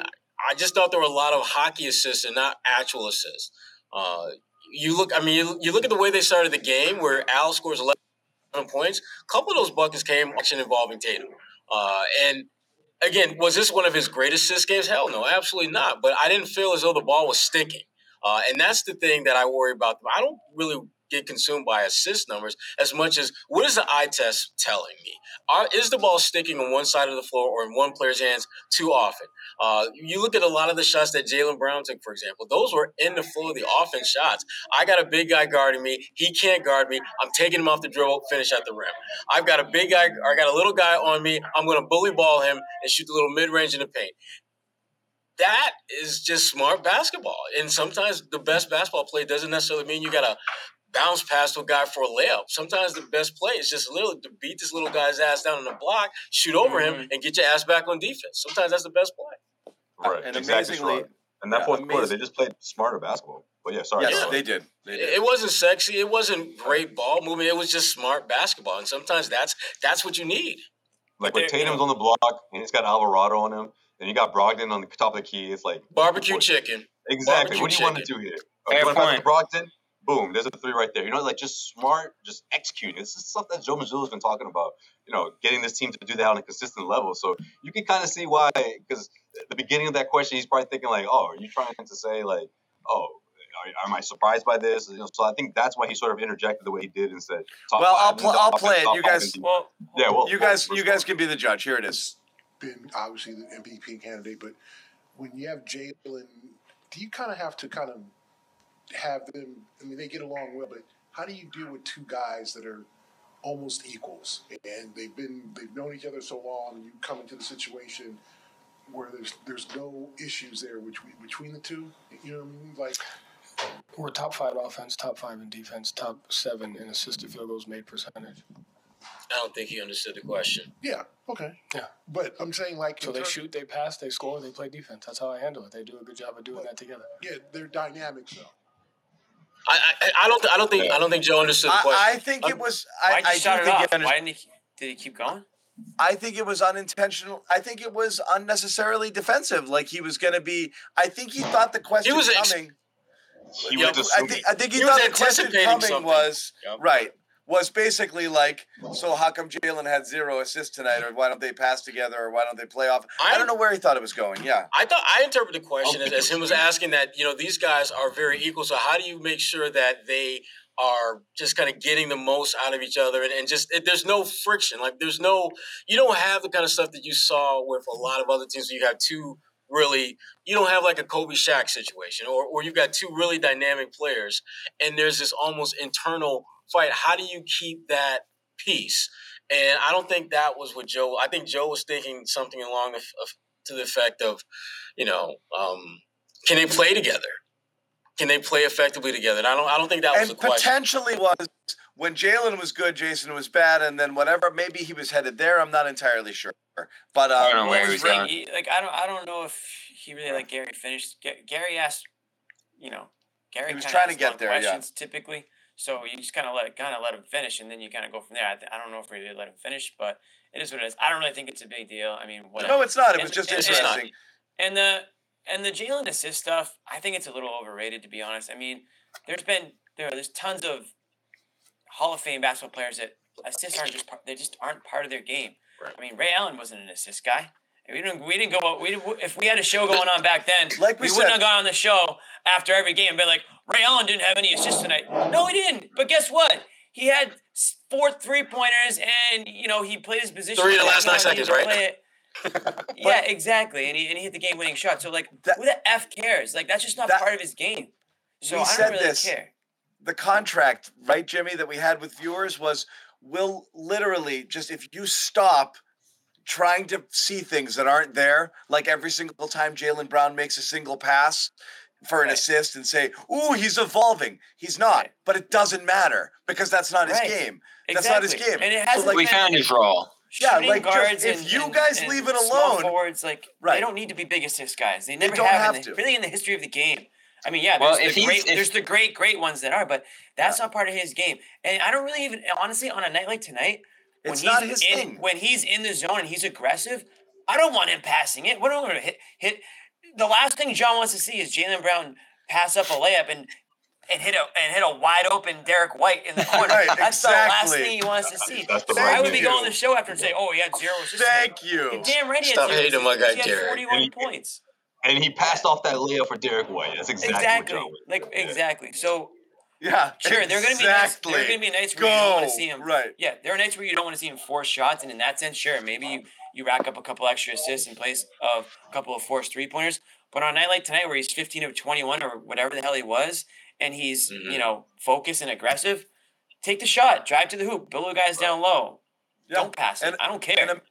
I just thought there were a lot of hockey assists and not actual assists. Uh, you look, I mean, you, you look at the way they started the game, where Al scores 11 points. A couple of those buckets came action involving Tatum, uh, and again, was this one of his greatest assist games? Hell no, absolutely not. But I didn't feel as though the ball was sticking. Uh, and that's the thing that I worry about. I don't really get consumed by assist numbers as much as what is the eye test telling me? Are, is the ball sticking on one side of the floor or in one player's hands too often? Uh, you look at a lot of the shots that Jaylen Brown took, for example. Those were in the flow of the offense shots. I got a big guy guarding me. He can't guard me. I'm taking him off the dribble, finish at the rim. I've got a big guy, I got a little guy on me. I'm going to bully ball him and shoot the little mid range in the paint that is just smart basketball. And sometimes the best basketball play doesn't necessarily mean you got to bounce past a guy for a layup. Sometimes the best play is just literally to beat this little guy's ass down on the block, shoot over him, mm-hmm. and get your ass back on defense. Sometimes that's the best play. Right. And exactly. amazingly- Sherrod. And that yeah, fourth quarter, they just played smarter basketball. But yeah, sorry. Yes, Sherrod. they did. They It did. it wasn't sexy. It wasn't great ball movement. It was just smart basketball. And sometimes that's that's what you need. Like when they're- Tatum's on the block and he's got Alvarado on him, and you got Brogdon on the top of the key. It's like Barbecue chicken. Exactly. Barbecue What do you want to do here? Fair you want to pass to Brogdon? Boom, there's a three right there. You know, like just smart, just executing. This is stuff that Joe Mazzulla's been talking about. You know, getting this team to do that on a consistent level. So you can kind of see why, because the beginning of that question, he's probably thinking like, "Oh, are you trying to say like, oh, are, am I surprised by this?" You know, so I think that's why he sort of interjected the way he did and said, top Well, five I'll pl- the I'll play it. You guys- Well, yeah, well, You guys, first you guys can be the judge. Here it is. been obviously the MVP candidate, but when you have Jaylen, do you kind of have to kind of have them? I mean, they get along well, but how do you deal with two guys that are almost equals and they've been they've known each other so long, and you come into the situation where there's there's no issues there between between the two. You know what I mean? Like We're top five offense, top five in defense, top seven in assisted field goals made percentage. I don't think he understood the question. yeah, okay, Yeah. but I'm saying like So they ter- shoot, they pass, they score, they play defense. That's how I handle it. They do a good job of doing that together. Yeah, they're dynamic though. I, I, I don't I don't think I don't think Joe understood the question. I think it um, was. I, why'd I you shut it think off? under- Why didn't he? Did he keep going? I think it was unintentional. I think it was unnecessarily defensive. Like he was going to be. I think he thought the question was ex- coming. he Yep. was I think, I think he, He was thought the question anticipating coming something. was Yep. right. Was basically like, so how come Jaylen had zero assists tonight, or why don't they pass together, or why don't they play off? I, don't know where he thought it was going. Yeah, I thought I interpret the question as, as him was asking that you know these guys are very equal. So how do you make sure that they are just kind of getting the most out of each other and, and just it, there's no friction like there's no you don't have the kind of stuff that you saw with a lot of other teams where you have two really you don't have like a Kobe Shaq situation or, or you've got two really dynamic players and there's this almost internal fight how do you keep that peace and I don't think that was what Joe I think Joe was thinking something along the, of, to the effect of you know um, can they play together can they play effectively together? And I don't. I don't think that was and the question. potentially was when Jaylen was good, Jason was bad, and then whatever. Maybe he was headed there. I'm not entirely sure, but um, I don't know where he was going. He, like I don't. I don't know if he really like Gary finished. Gary asked, you know, Gary He was trying to get long there, yeah. Typically, so you just kind of let it kind of let him finish, and then you kind of go from there. I, th- I don't know if we did let him finish, but it is what it is. I don't really think it's a big deal. I mean, whatever. No, it's not. It And- was just and- and- interesting. And the and the Jaylen assist stuff, I think it's a little overrated to be honest. I mean, there's been there there's tons of Hall of Fame basketball players that assists aren't just part, they just aren't part of their game. I mean, Ray Allen wasn't an assist guy. We didn't. We didn't go. We didn't, if we had a show going on back then, Like we we, wouldn't have gone on the show after every game and been like, Ray Allen didn't have any assists tonight. No, he didn't. But guess what? He had four three pointers, and you know he played his position. Three in the last nine seconds, right? yeah, exactly. And he, and he hit the game winning shot. So like, who the f cares? Like that's just not part of his game. So we I said don't really this. care. The contract, right, Jimmy, that we had with viewers was will literally just if you stop trying to see things that aren't there, like every single time Jaylen Brown makes a single pass for an assist and say, "Ooh, he's evolving." He's not, but it doesn't matter because that's not his Right. game. That's not his game. And it hasn't like, we found his role. Yeah, Shooting like, just guards if and, you and- guys and leave it small alone- forwards like Right. they don't need to be big assist guys. They never don't have, have in the, to. really in the history of the game. I mean, yeah, Well, there's if the great, if- there's the great, great ones that are, but that's not part of his game. And I don't really even honestly on a night like tonight, when It's he's not his in, thing. when he's in the zone and he's aggressive, I don't want him passing it. What do I want to hit? Hit the last thing John wants to see is Jaylen Brown pass up a layup and and hit a and hit a wide open Derrick White in the corner. Right, That's the last thing he wants to see. That's the so I would be going to the show after and say, "Oh, he had zero assists." Thank you. You're damn right. he had Stop zero hating my assists. guy, He had Derrick. 41 points. And he passed off that layup for Derrick White. That's exactly, Exactly. what Joe Like exactly. So Yeah, sure, there are gonna be nights, exactly. there are gonna be nights where you don't want to see him. Right. Yeah, there are nights where you don't want to see him force shots, and in that sense, sure, maybe you you rack up a couple extra assists in place of a couple of forced three pointers. But on a night like tonight, where he's 15 of 21 or whatever the hell he was, and he's Mm-hmm. you know focused and aggressive, take the shot, drive to the hoop, build the guys down low. Don't pass it. I don't care. And, am-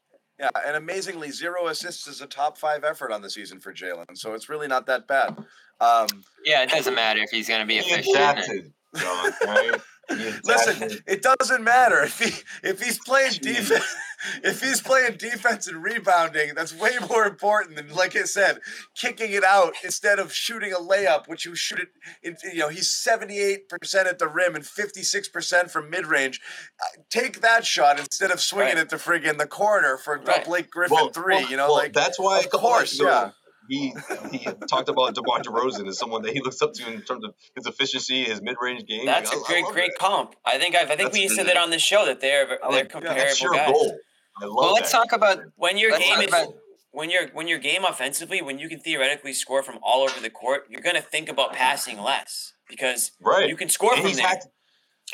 yeah, and amazingly, zero assists is a top five effort on the season for Jaylen, so it's really not that bad. Um, Yeah, it doesn't matter if he's going to be He efficient. Adapted, right? Listen, it doesn't matter if he if he's playing defense. If he's playing defense and rebounding, that's way more important than, like I said, kicking it out instead of shooting a layup, which you shoot it. In, you know, he's seventy eight percent at the rim and fifty six percent from mid range. Uh, take that shot instead of swinging Right. it to friggin' the corner for Right. Blake Griffin Well, three. well, you know, well, like that's why. of course, yeah. He he talked about DeMar DeRozan as someone that he looks up to in terms of his efficiency, his mid range game. That's Like, a I- I great, love great that. comp. I think I've, I think That's we said good. that on the show that they're they're I like- yeah, comparable that's your guys. goal. I love Well, let's that. talk about When your Let's game is about- when your when your game offensively, when you can theoretically score from all over the court, you're gonna think about passing less because Right. you can score and from there. had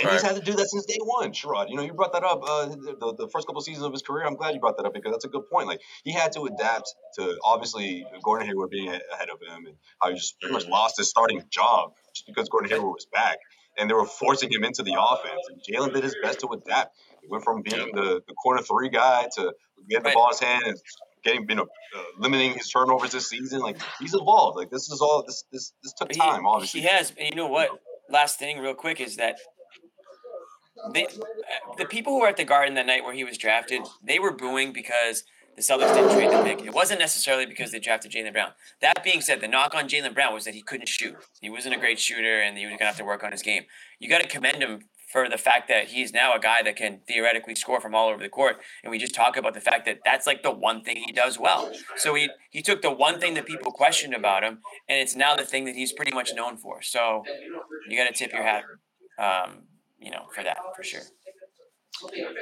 and he's had to do that since day one, Sherrod. You know, you brought that up uh, the, the, first couple seasons of his career. I'm glad you brought that up because that's a good point. Like he had to adapt to obviously Gordon Hayward being ahead of him and how he just pretty much lost his starting job just because Gordon Hayward was back. And they were forcing him into the offense. And Jaylen did his best to adapt. He went from being the, the corner three guy to getting the Right. ball in his hand and getting you know uh, limiting his turnovers this season. Like he's evolved. Like this is all this this this took he- time. Obviously, He has, and you know what? Last thing, real quick, is that they, uh, the people who were at the Garden that night where he was drafted, they were booing because the Celtics didn't trade the pick. It wasn't necessarily because they drafted Jaylen Brown. That being said, the knock on Jaylen Brown was that he couldn't shoot. He wasn't a great shooter, and he was gonna have to work on his game. You got to commend him for the fact that he's now a guy that can theoretically score from all over the court. And we just talk about the fact that that's like the one thing he does well. So he he took the one thing that people questioned about him, and it's now the thing that he's pretty much known for. So you got to tip your hat, um, you know, for that for sure.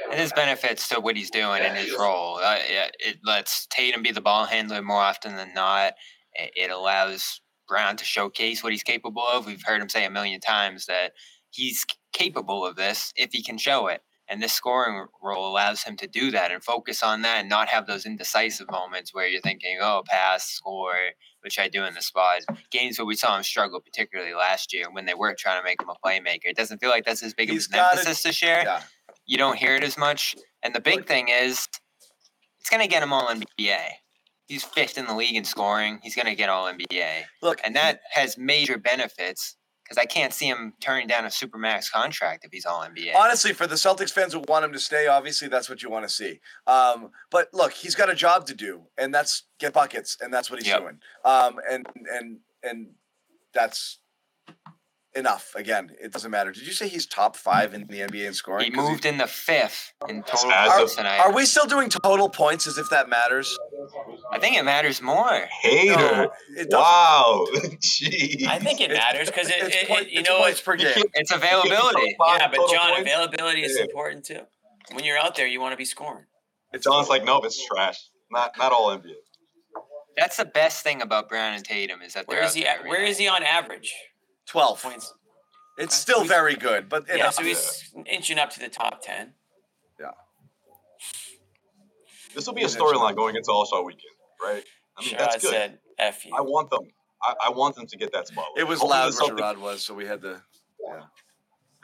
And there's benefits to what he's doing in his role. Uh, it, it lets Tatum be the ball handler more often than not. It, it allows Brown to showcase what he's capable of. We've heard him say a million times that he's capable of this if he can show it. And this scoring role allows him to do that and focus on that and not have those indecisive moments where you're thinking, oh, pass, score, which I do in the spot. Games where we saw him struggle, particularly last year when they were trying to make him a playmaker. It doesn't feel like that's as big of an emphasis this year. Yeah. You don't hear it as much. And the big thing is, it's going to get him all NBA. He's fifth in the league in scoring. He's going to get all NBA. Look, and that has major benefits because I can't see him turning down a supermax contract if he's all NBA. Honestly, for the Celtics fans who want him to stay, obviously that's what you want to see. Um, but look, he's got a job to do, and that's get buckets, and that's what he's Yep. doing. Um, and and and that's enough. Again, it doesn't matter. Did you say he's top five in the NBA in scoring? He moved in the fifth in total Are, points tonight. are we still doing total points as if that matters? I think it matters more. Hater. No, it wow. Jeez. I think it matters because it, it, it, you know points it's per game. It's availability. Yeah, but Total John, points? availability is Yeah. important too. When you're out there, you want to be scoring. John's like, nope, it's trash. Not not all NBA. That's the best thing about Brown and Tatum is that they're Where is he? there At, every where night. is he on average? Twelve. Points. It's still very good, but Yeah, enough. so he's inching up to the top ten. yeah. This will be a storyline going into All Star Weekend, right? I mean, Sherrod that's good. said, "F you." I want them. I, I want them to get that spotlight. It was Hopefully loud the where Celtics- Sherrod was, so we had to.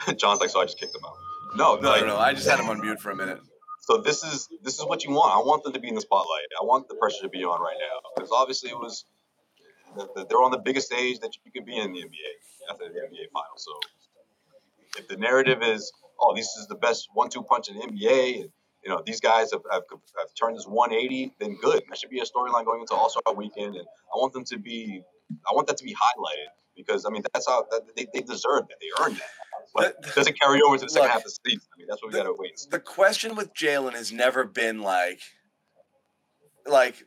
Yeah. John's like, so I just kicked him out. No, No, like, no, no. I just had him on mute for a minute. So this is this is what you want. I want them to be in the spotlight. I want the pressure to be on right now because obviously it was the, the, they're on the biggest stage that you can be in the NBA after the NBA finals. So if the narrative is, oh, this is the best one-two punch in the NBA, and you know these guys have, have, have turned this 180, then good. That should be a storyline going into All Star Weekend, and I want them to be, I want that to be highlighted because I mean that's how that, they, they deserve that, they earned that. But does it carry over to the second Look, half of the season? I mean that's what we got to wait. and see. The question with Jaylen has never been like, like,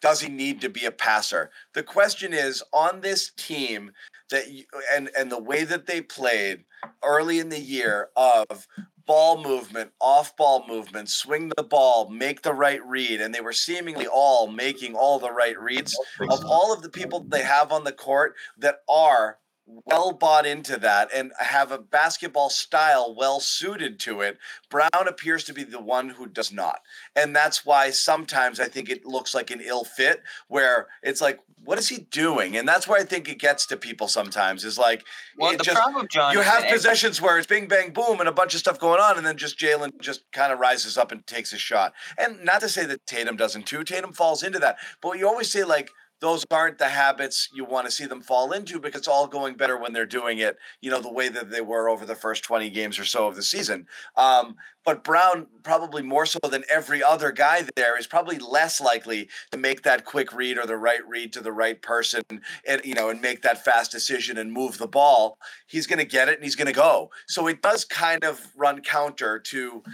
does he need to be a passer? The question is on this team that you, and and the way that they played early in the year of ball movement, off ball movement, swing the ball, make the right read, and they were seemingly all making all the right reads of all of the people they have on the court that are well bought into that and have a basketball style well suited to it. Brown appears to be the one who does not. And that's why sometimes I think it looks like an ill fit where it's like, what is he doing? And that's where I think it gets to people sometimes is like, Well, the just- problem, John, you have every- possessions where it's bing, bang, boom, and a bunch of stuff going on, and then just Jaylen just kind of rises up and takes a shot. And not to say that Tatum doesn't too. Tatum falls into that. But you always say, like, those aren't the habits you want to see them fall into because it's all going better when they're doing it, you know, the way that they were over the first 20 games or so of the season. Um, but Brown, probably more so than every other guy there, is probably less likely to make that quick read or the right read to the right person and, you know, and make that fast decision and move the ball. He's going to get it and he's going to go. So it does kind of run counter to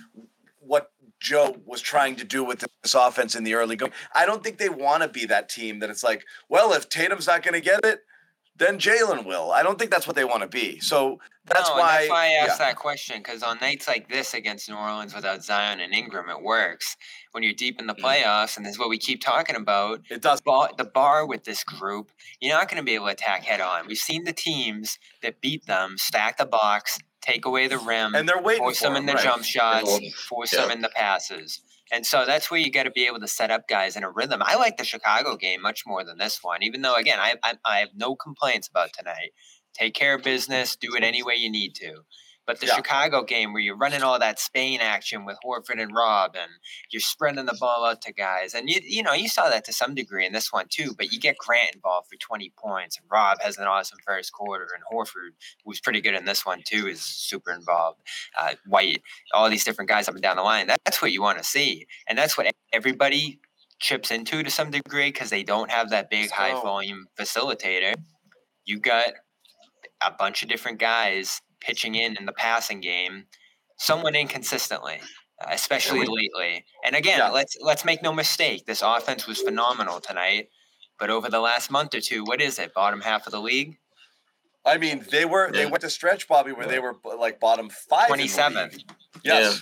what Joe was trying to do with this offense in the early going. I don't think they want to be that team that it's like, well, if Tatum's not going to get it, then Jaylen will. I don't think that's what they want to be. So that's no, why. that's why I asked yeah. that question because on nights like this against New Orleans without Zion and Ingram, it works. When you're deep in the playoffs, and this is what we keep talking about, Mm. it does. The bar, the bar with this group, you're not going to be able to attack head on. We've seen the teams that beat them stack the box, take away the rim, And they're waiting force for them in the right. jump shots, Yeah. force them in the passes. And so that's where you got to be able to set up guys in a rhythm. I like the Chicago game much more than this one, even though, again, I, I, I have no complaints about tonight. Take care of business, do it any way you need to. But the Yeah. Chicago game where you're running all that Spain action with Horford and Rob and you're spreading the ball out to guys. And you you know, you saw that to some degree in this one too, but you get Grant involved for 20 points and Rob has an awesome first quarter and Horford, who's pretty good in this one too, is super involved. Uh, White, all these different guys up and down the line. That's what you want to see. And that's what everybody chips into to some degree because they don't have that big high volume facilitator. You got a bunch of different guys pitching in in the passing game, somewhat inconsistently, uh, especially we- lately. And again, Yeah. let's let's make no mistake, this offense was phenomenal tonight. But over the last month or two, what is it? Bottom half of the league. I mean, they were they went to stretch, Bobby, where they were like bottom five. Twenty seventh. Yes.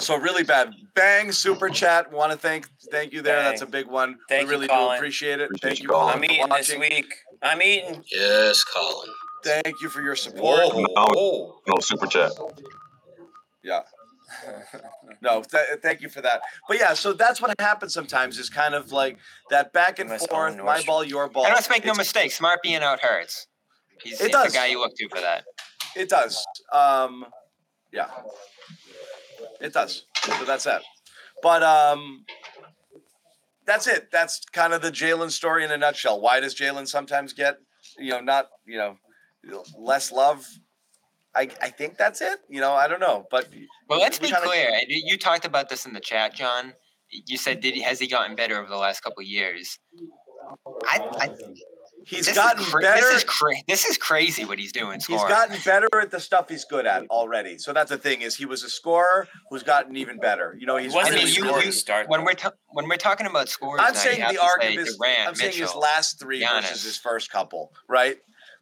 So really bad. Bang super chat. Want to thank thank you there. Bang. That's a big one. Thank we you, really do appreciate it. thank you, all. I'm Colin, for eating this week. I'm eating. Yes, Colin. Thank you for your support. No, no super chat. Yeah. no, th- thank you for that. But yeah, so that's what happens sometimes is kind of like that back and forth, my ball, your ball. And let's make no It's- mistake, Smart being out hurts. He's, It he's does. the guy you look to for that. It does. Um, yeah, it does. So that's that. But um, that's it. That's kind of the Jaylen story in a nutshell. Why does Jaylen sometimes get, you know, not, you know, less love? I, I think that's it. You know, I don't know. But Well, let's be kinda- clear. and You you talked about this in the chat, John. You said, "Did he has he gotten better over the last couple of years?" I, I He's this gotten cra- better. This is cra- This is crazy what he's doing. He's gotten better at the stuff he's good at already. So that's the thing is he was a scorer who's gotten even better. You know, he's I really mean, you, scored. you, when we're ta- when we're talking about scores, I'm now, saying the to say argument is Durant, I'm saying his last three Giannis. versus his first couple, right?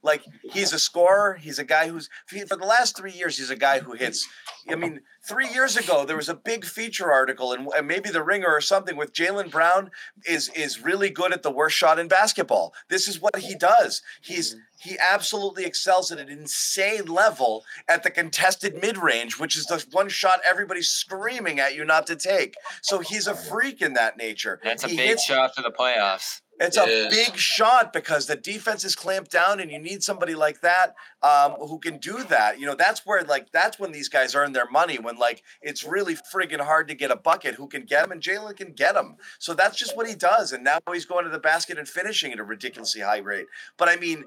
Like he's a scorer. He's a guy who's for the last three years. He's a guy who hits. I mean, three years ago there was a big feature article and, and uh, maybe the Ringer or something with Jaylen Brown is is really good at the worst shot in basketball. This is what he does. He's he absolutely excels at an insane level at the contested mid range, which is the one shot everybody's screaming at you not to take. So he's a freak in that nature. That's a He big hits- shot for the playoffs. It's a big shot because the defense is clamped down, and you need somebody like that um, who can do that. You know, that's where like that's when these guys earn their money. When like it's really friggin' hard to get a bucket, who can get them, and Jaylen can get them. So that's just what he does. And now he's going to the basket and finishing at a ridiculously high rate. But I mean.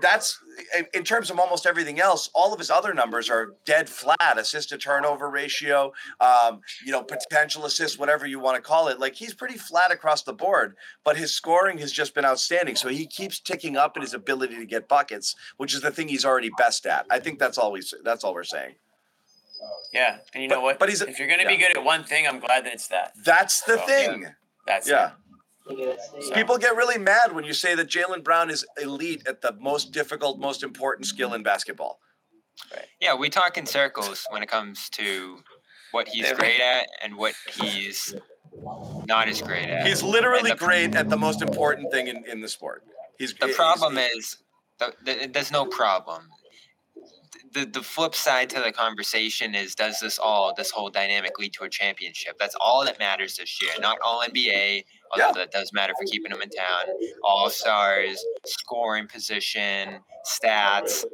That's in- terms of almost everything else. All of his other numbers are dead flat. Assist to turnover ratio, um, you know, potential assists, whatever you want to call it. Like he's pretty flat across the board but his scoring has just been outstanding. So he keeps ticking up in his ability to get buckets, which is the thing he's already best at. I think that's all we that's all we're saying. Yeah, and you know what? but he's if you're gonna be good at one thing, I'm glad that it's that. That's the So, thing. yeah, that's yeah. it. People get really mad when you say that Jaylen Brown is elite at the most difficult, most important skill in basketball. Yeah, we talk in circles when it comes to what he's great at and what he's not as great at. He's literally the- great at the most important thing in, in the sport. He's The he's- problem is, the, the, there's no problem. The, the flip side to the conversation is does this all, this whole dynamic lead to a championship? That's all that matters this year. Not all NBA, although that does matter for keeping them in town. All stars, scoring position, stats.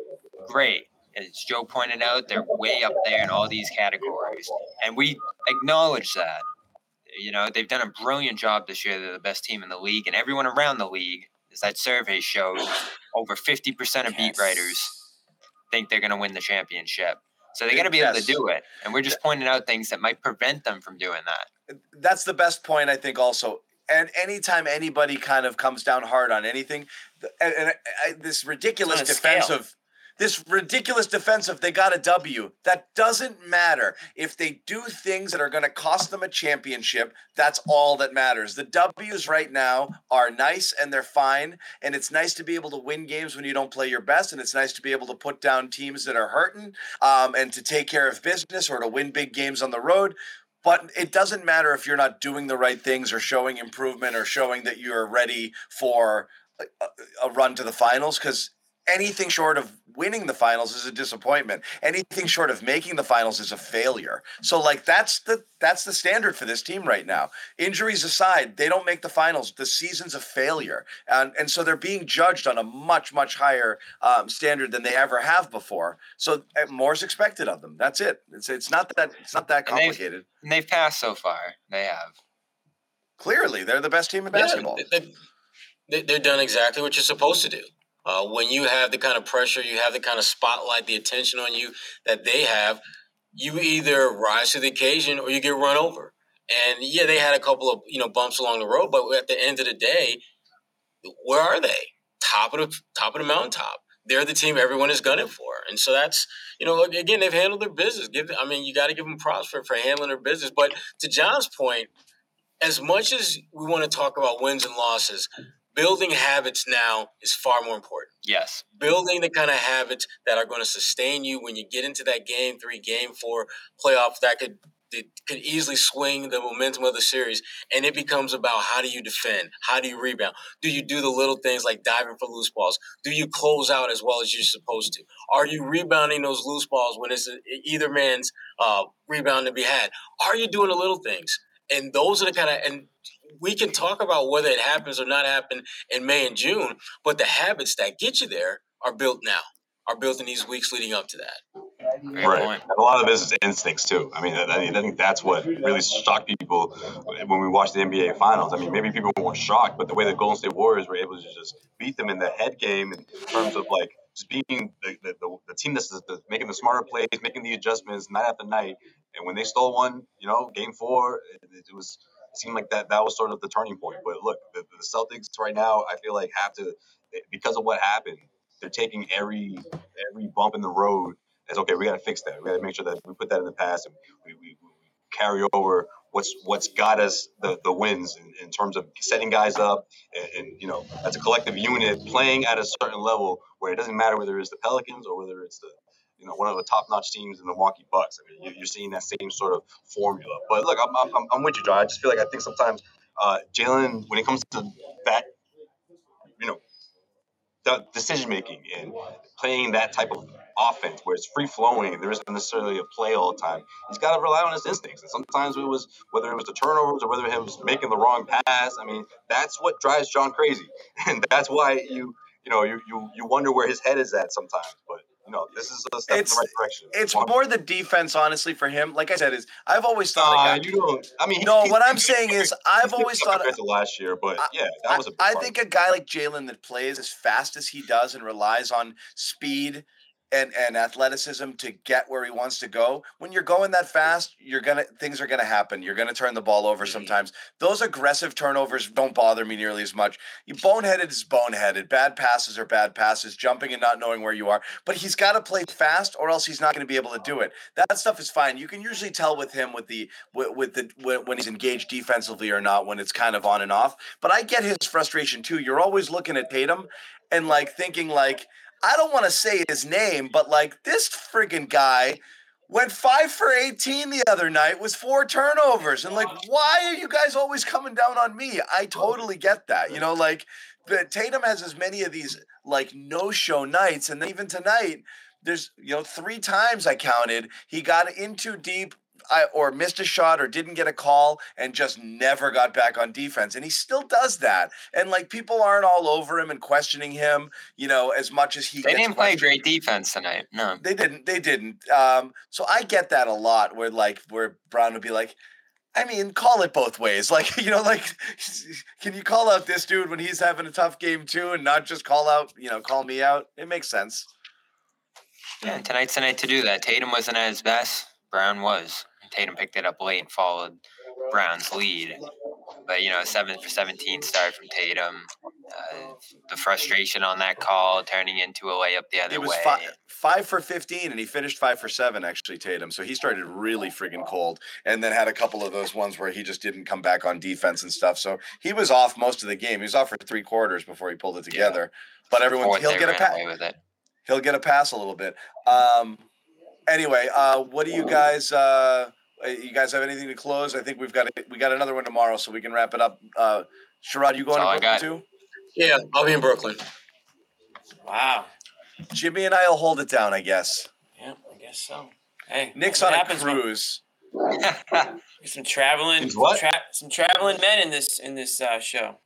Great. As Joe pointed out, they're way up there in all these categories. And we acknowledge that. You know, they've done a brilliant job this year. They're the best team in the league, and everyone around the league, as that survey shows, over 50% of beat writers think they're going to win the championship. So they're going to be able Yes. to do it. And we're just pointing out things that might prevent them from doing that. that's the best point I think also. And anytime anybody kind of comes down hard on anything, th- and, and I, this ridiculous on scale. defensive, this ridiculous defensive, they got a W. That doesn't matter. If they do things that are going to cost them a championship, that's all that matters. The W's right now are nice and they're fine. And it's nice to be able to win games when you don't play your best. And it's nice to be able to put down teams that are hurting um, and to take care of business or to win big games on the road. But it doesn't matter if you're not doing the right things or showing improvement or showing that you're ready for a, a- run to the finals because anything short of winning the finals is a disappointment. Anything short of making the finals is a failure. So like that's the that's the standard for this team right now. Injuries aside, they don't make the finals. The season's a failure, and and so they're being judged on a much much higher um, standard than they ever have before. So uh, more's expected of them. That's it. It's it's not that it's not that And they've- complicated. And they've passed so far. They have. Clearly, they're the best team in Yeah, basketball. they, they, they're done exactly what you're supposed to do. Uh, when you have the kind of pressure, you have the kind of spotlight, the attention on you that they have, you either rise to the occasion or you get run over. And yeah, they had a couple of you know bumps along the road, but at the end of the day, where are they? Top of the top of the mountaintop. They're the team everyone is gunning for, and so that's you know again they've handled their business. Give I mean you got to give them props for, for handling their business. But to John's point, as much as we want to talk about wins and losses, building habits now is far more important. Yes. Building the kind of habits that are going to sustain you when you get into that game three, game four playoff that could that could easily swing the momentum of the series. And it becomes about how do you defend? How do you rebound? Do you do the little things like diving for loose balls? Do you close out as well as you're supposed to? Are you rebounding those loose balls when it's either man's uh, rebound to be had? Are you doing the little things? And those are the kind of and we can talk about whether it happens or not happen in May and June, but the habits that get you there are built now, are built in these weeks leading up to that. Great right. Point. A lot of this is instincts too. I mean, I, I think that's what really shocked people when we watched the NBA Finals. I mean, maybe people weren't shocked, but the way the Golden State Warriors were able to just beat them in the head game in terms of like just being the, the, the, the team that's the, making the smarter plays, making the adjustments night after night. And when they stole one, you know, game four, it, it was it seemed like that that was sort of the turning point. But look, the, the Celtics right now, I feel like have to because of what happened. They're taking every every bump in the road as okay. We got to fix that. We got to make sure that we put that in the past and we, we, we carry over what's what's got us the, the wins in, in terms of setting guys up and, and, you know as a collective unit playing at a certain level where it doesn't matter whether it's the Pelicans or whether it's the you know one of the top notch teams in the Milwaukee Bucks. I mean, you're seeing that same sort of formula. But look, I'm, I'm, I'm with you, John. I just feel like I think sometimes uh, Jaylen, when it comes to that, you know, the decision making and playing that type of offense where it's free flowing, there isn't necessarily a play all the time. He's got to rely on his instincts. And sometimes it was whether it was the turnovers or whether it was making the wrong pass. I mean, that's what drives John crazy, and that's why you you know you you, you wonder where his head is at sometimes. But no, this is a step it's, in the right direction. It's more the defense, honestly, for him. Like I said, is I've always thought. Guy, you don't. I mean, no. what I'm saying is, I've always thought. Compared to last year, but yeah, that was a. I think a guy like Jaylen that plays as fast as he does and relies on speed and and athleticism to get where he wants to go. When you're going that fast, you're gonna things are gonna happen. You're gonna turn the ball over mm-hmm. sometimes. Those aggressive turnovers don't bother me nearly as much. You boneheaded is boneheaded. Bad passes are bad passes. Jumping and not knowing where you are. But he's got to play fast, or else he's not going to be able to do it. That stuff is fine. You can usually tell with him with the with, with the when he's engaged defensively or not when it's kind of on and off. But I get his frustration too. You're always looking at Tatum and like thinking like I don't want to say his name, but like this friggin' guy went five for 18 the other night with four turnovers. And like, why are you guys always coming down on me? I totally get that. You know, like but Tatum has as many of these like no-show nights. And even tonight, there's you know, three times I counted, he got in too deep, I, or missed a shot or didn't get a call and just never got back on defense. And he still does that. And like people aren't all over him and questioning him, you know, as much as he. They didn't play great defense tonight. No, they didn't. They didn't. Um, so I get that a lot. Where like where Brown would be like. I mean, call it both ways. Like, you know, like, can you call out this dude when he's having a tough game too, and not just call out, you know, call me out? It makes sense. Yeah, tonight's the night to do that. Tatum wasn't at his best. Brown was. Tatum picked it up late and followed Brown's lead. But you know, seven for seventeen start from Tatum. Uh, the frustration on that call turning into a layup the other way. it was way. Five, five for fifteen, and he finished five for seven. Actually, Tatum. So he started really friggin' cold, and then had a couple of those ones where he just didn't come back on defense and stuff. So he was off most of the game. He was off for three quarters before he pulled it together. Yeah. But everyone, he'll get a pass. With it. He'll get a pass a little bit. Um, anyway, uh, what do you guys? Uh, you guys have anything to close? I think we've got we got another one tomorrow, so we can wrap it up. Uh, Sherrod, you going to Brooklyn too? Yeah, I'll be in Brooklyn. Wow. Jimmy and I will hold it down, I guess. Yeah, I guess so. Hey, Nick's on a cruise. some traveling, tra- some traveling men in this in this uh, show.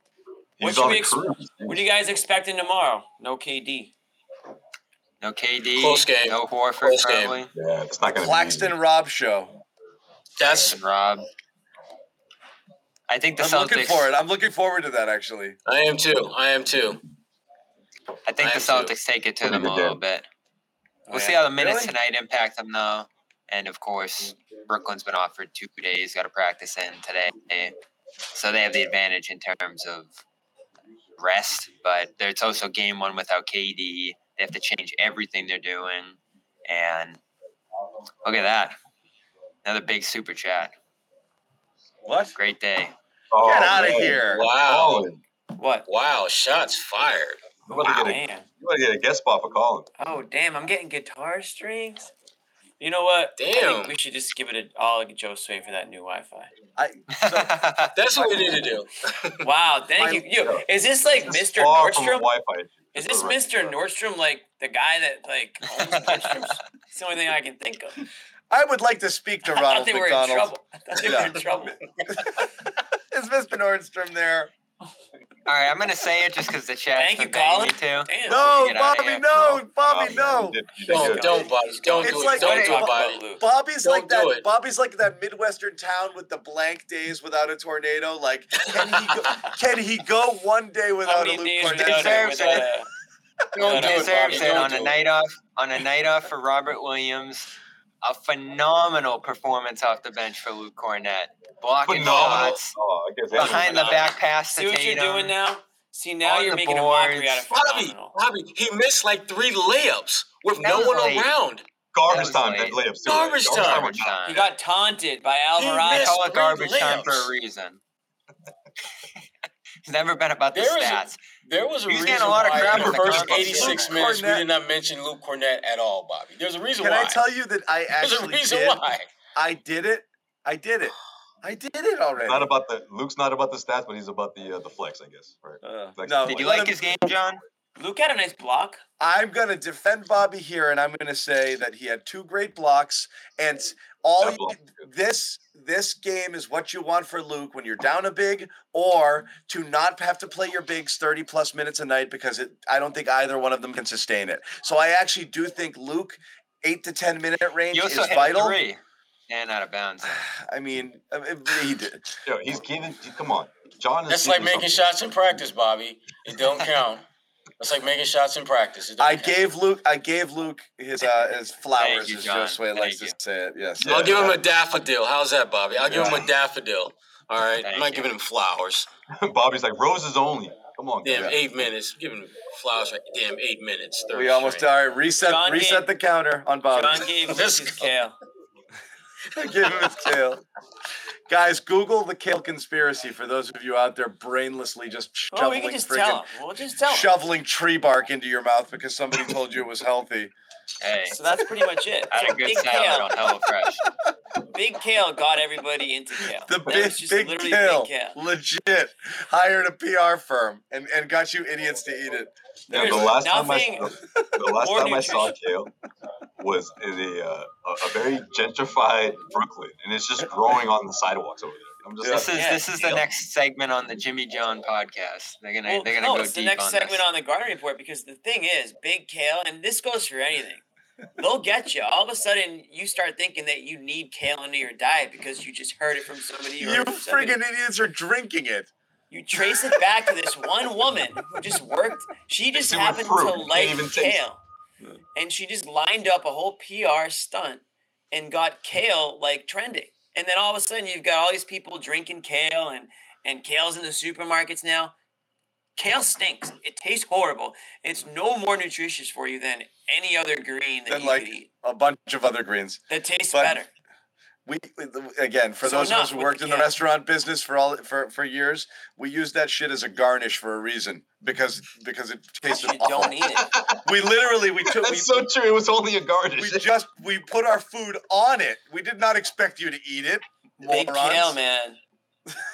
What, should we ex- what are you guys expecting tomorrow? No KD. No KD. Close game. No Horford. Close probably. game. Yeah, it's not going to Claxton Rob show. That's Rob. I think the I'm Celtics. looking for it. I'm looking forward to that actually. I am too. I am too. I think I the am Celtics take it to them a little bit. Oh, we'll Oh, see yeah? how the minutes Really? tonight impact them, though. And of course, Brooklyn's been offered two days, got to practice in today. So they have the advantage in terms of rest, but there's also game one without KD. They have to change everything they're doing. And look at that. Another big super chat. What? Great day. Oh, Get out man. here. Wow. Colin. What? Wow, shots fired. You want to get a, Man. you want to get a guest spot for Colin. Oh damn! I'm getting guitar strings. You know what? I think Damn. we should just give it a, all to Joe Sway for that new Wi-Fi. I That's what we need to do. Wow, thank My- you. Is this like This Mr. far from a Nordstrom? Wi-Fi. Is This this. Mr. Nordstrom like the guy that like owns Nordstrom's? It's the only thing I can think of. I would like to speak to I thought Ronald they were in McDonald. trouble. I thought they were in Yeah. trouble. Is Mr. Nordstrom there? All right, I'm gonna say it just because the chat. Thank you, been begging Colin. me to. Damn. No, Get outta Bobby, no, Bobby, Oh, no. you did- you did Don't, Bobby. Don't It's do like- it. Don't do it, Bobby. Bobby's Don't like that. it. Bobby's like that midwestern town with the blank days without a tornado. Like, can he go, can he go one day without a many Luke days Kornet? Deserves it. Don't He do it, deserves it on a night off. On a night off for Robert Williams, a phenomenal performance off the bench for Luke Kornet, blocking Phenomenal. shots, Oh, I guess anyone- behind the back pass to see what you're doing now? See now On you're the making a mockery out of boards. Bobby. Bobby, he missed like three layups with That no one late. around. That Garbage time. late. That layups too. Garbage time. Garbage time. He got taunted by Alvarado. missed call it three garbage time for a reason. it's never been about the There is- stats. There was a reason. He's reason a lot of why crap in in the the first 86 Luke minutes we did not mention Luke Kornet at all, Bobby. There's a reason Can why. I tell you that I actually There's a reason did? why. I did it. I did it. I did it already. Not about the Luke's not about the stats, but he's about the uh, the flex, I guess. Right. Uh, Flex no, Did you like him- his game, John? Luke had a nice block. I'm gonna defend Bobby here, and I'm gonna say that he had two great blocks, and all That you, block this this game is what you want for Luke when you're down a big, or to not have to play your bigs 30 plus minutes a night because it, I don't think either one of them can sustain it. So I actually do think Luke eight to ten minute range You is vital. three and out of bounds. I mean, I mean, he did. Yo, he's giving. Come on, John is. That's like making something. shots in practice, Bobby. It don't count. That's like making shots in practice. I count. gave Luke. I gave Luke his uh, his flowers, you, as John. Josue likes Thank to say it. Yes. I'll give him a daffodil. How's that, Bobby? I'll give him a daffodil. All right. Thank I'm not you. giving him flowers. Bobby's like roses only. Come on, Damn, guys. eight minutes. Give him flowers for damn eight minutes. We almost string. all right. Reset. John reset gave- the counter on Bobby. John gave Luke Let's his go. kale. Give him his tail. Guys, Google the kale conspiracy for those of you out there brainlessly just Oh, shoveling we can just friggin- tell. We'll just tell shoveling tree bark into your mouth because somebody told you it was healthy. Hey, So that's pretty much it. I had So a good big salad kale, on HelloFresh. big kale got everybody into kale. The That big, just big kale, big kale. legit, hired a PR firm and, and got you idiots to eat it. Yeah, There's the last time I the last more time I saw kale was in a, uh, a a very gentrified Brooklyn, and it's just growing on the sidewalks over there. I'm just This like, is Yeah, this is the next segment on the Jimmy John podcast. They're gonna Well, they're gonna no, go it's the next on segment this. on the garden report because the thing is, big kale, and this goes for anything. They'll get you. All of a sudden, you start thinking that you need kale into your diet because you just heard it from somebody. You from somebody. friggin' idiots are drinking it. You trace it back to this one woman who just worked. She just happened to like even taste kale, and she just lined up a whole PR stunt and got kale like trending. And then all of a sudden, you've got all these people drinking kale, and and kale's in the supermarkets now. Kale stinks. It tastes horrible. It's no more nutritious for you than any other green that Than you like could eat. a bunch of other greens. That tastes but- better. We again for So those of us who worked the in the kale. restaurant business for all for, for years, we use that shit as a garnish for a reason because because it tasted You awful. don't eat it. We literally we took we, That's so true. It was only a garnish. we just we put our food on it. We did not expect you to eat it. Big morons. kale, man.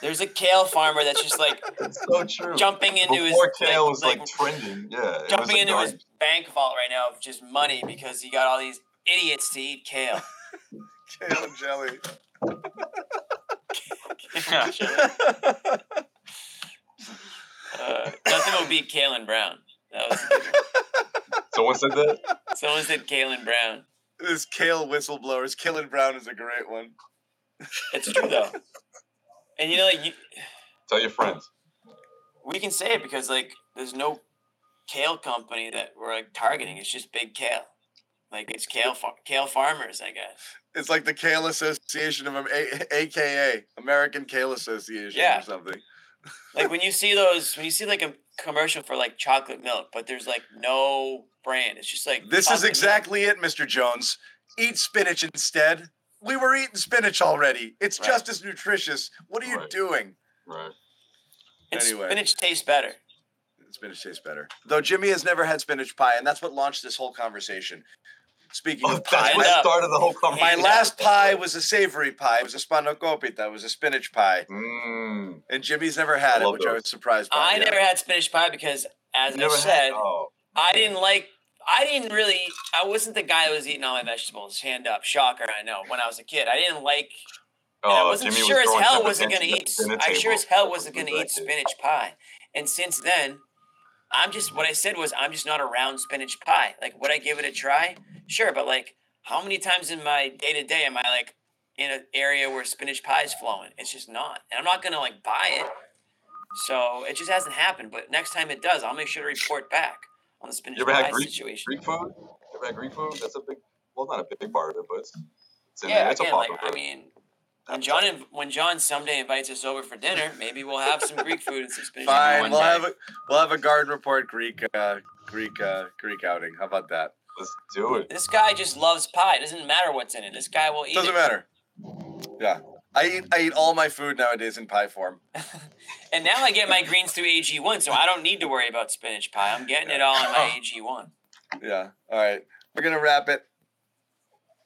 There's a kale farmer that's just like It's so true. jumping into Before his kale like, was like, like, trending, yeah. jumping a into his bank vault right now of just money because he got all these idiots to eat kale. Kale and jelly. uh, nothing will beat kale and brown. That was a good one. Someone said that. someone said kale and brown. This kale whistleblowers. Killing Brown is a great one. It's true though, and you know like you, Tell your friends. we can say it because like there's no kale company that we're like targeting. It's just big kale. Like it's kale far- kale farmers, I guess. It's like the Kale Association of A- AKA American Kale Association Yeah. or something. Like when you see those, when you see like a commercial for like chocolate milk, but there's like no brand. It's just like This is chocolate milk. exactly it, Mr. Jones. Eat spinach instead. We were eating spinach already. It's Right. just as nutritious. What are you Right. doing? Right. And Anyway. spinach tastes better. Spinach tastes better. Though Jimmy has never had spinach pie, and that's what launched this whole conversation. Speaking of pie, That's what started the whole conversation. my last pie was a savory pie. It was a spanakopita. It was a spinach pie. Mm. And Jimmy's never had I it, love which I was surprised by. I yeah. never had spinach pie because, as I Never had- said, oh. I didn't like. I didn't really. I wasn't the guy that was eating all my vegetables. Hand up, shocker. I know. When I was a kid, I didn't like. and I Oh, wasn't Jimmy was sure as hell wasn't gonna eat. at the dinner I sure as hell wasn't gonna eat spinach pie. And since then, I'm just what I said was I'm just not around spinach pie. Like, would I give it a try? Sure, but like, how many times in my day to day am I like in an area where spinach pie is flowing? It's just not, and I'm not gonna like buy it. So it just hasn't happened. But next time it does, I'll make sure to report back on the spinach You ever pie had Greek, situation. Greek food? You ever had Greek food? That's a big, well, not a big part of it, but it's, it's in yeah, there. It's again, a like popular I mean, when John when John someday invites us over for dinner, maybe we'll have some Greek food and some spinach. pie Fine, one we'll day. have a we'll have a garden report Greek uh, Greek uh, Greek outing. How about that? Let's do it. This guy just loves pie. It doesn't matter what's in it. This guy will eat Doesn't it. matter. Yeah, I eat I eat all my food nowadays in pie form. And now I get my greens through AG1, so I don't need to worry about spinach pie. I'm getting it all in my AG1. Yeah. All right, we're gonna wrap it.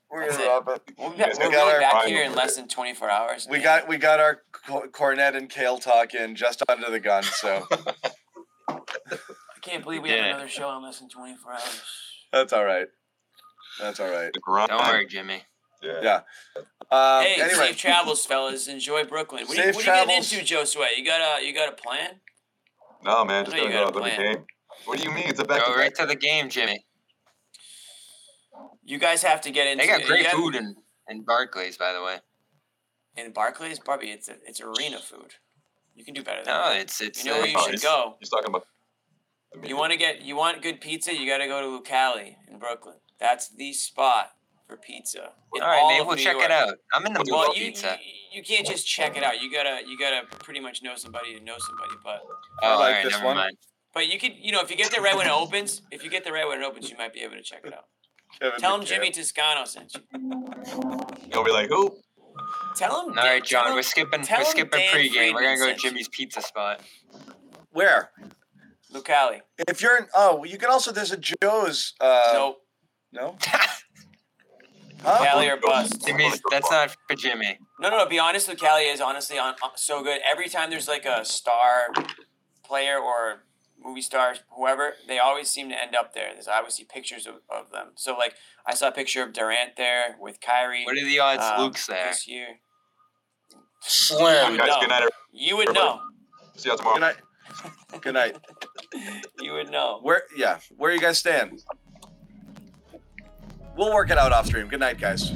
We're That's gonna it. wrap it. We'll be, We we'll be back here in less than 24 hours. We got we got our Kornet and kale talk in just under the gun. So I can't believe we did have another show in less than 24 hours. that's all right. That's all right. Don't worry, Jimmy. Yeah. Yeah. Um, hey, anyway, safe travels, fellas. Enjoy Brooklyn. What, are you, Safe what are you getting travels. into, Josue? You got a you got a plan? No, man, just I know you gotta go to the game. What do you mean? It's a back Go right to the game, Jimmy. You guys have to get into. They got great have- food in, in Barclays, by the way. in Barclays. Barbie, it's a, it's arena food. You can do better than No, that. it's it's. You know uh, where you should go. He's talking about. You want to get you want good pizza. You got to go to Lucali in Brooklyn. That's the spot for pizza. in All right, all maybe we'll New check York. it out. I'm in the mood Well, for pizza. you you can't just check it out. You gotta you gotta pretty much know somebody to know somebody. But Oh, I like right, this never one. mind. but you could you know if you get there right when it opens, if you get there right when it opens, you might be able to check it out. Kevin Tell him McCann. Jimmy Toscano sent you. You'll be like, who? Tell him. All right, John, him- we're skipping. We're skipping Dan pregame. We're gonna go to. Jimmy's Pizza Spot. Where? Lucali. If you're in, oh, you can also. There's a Joe's. Uh, Nope. No. Huh? Lucali or bust. Jimmy's. That's not for Jimmy. No, no, no. Be honest, Lucalia is honestly on so good. Every time there's like a star player or movie stars, whoever, they always seem to end up there. There's I always see pictures of, of them. So like I saw a picture of Durant there with Kyrie. What are the odds um, Luke's there? this year? You Slim. would Guys, know. good night. You would know. See you tomorrow. Good night. Good night. You would know. Where? Yeah. Where are you guys staying? We'll work it out off stream. Good night, guys.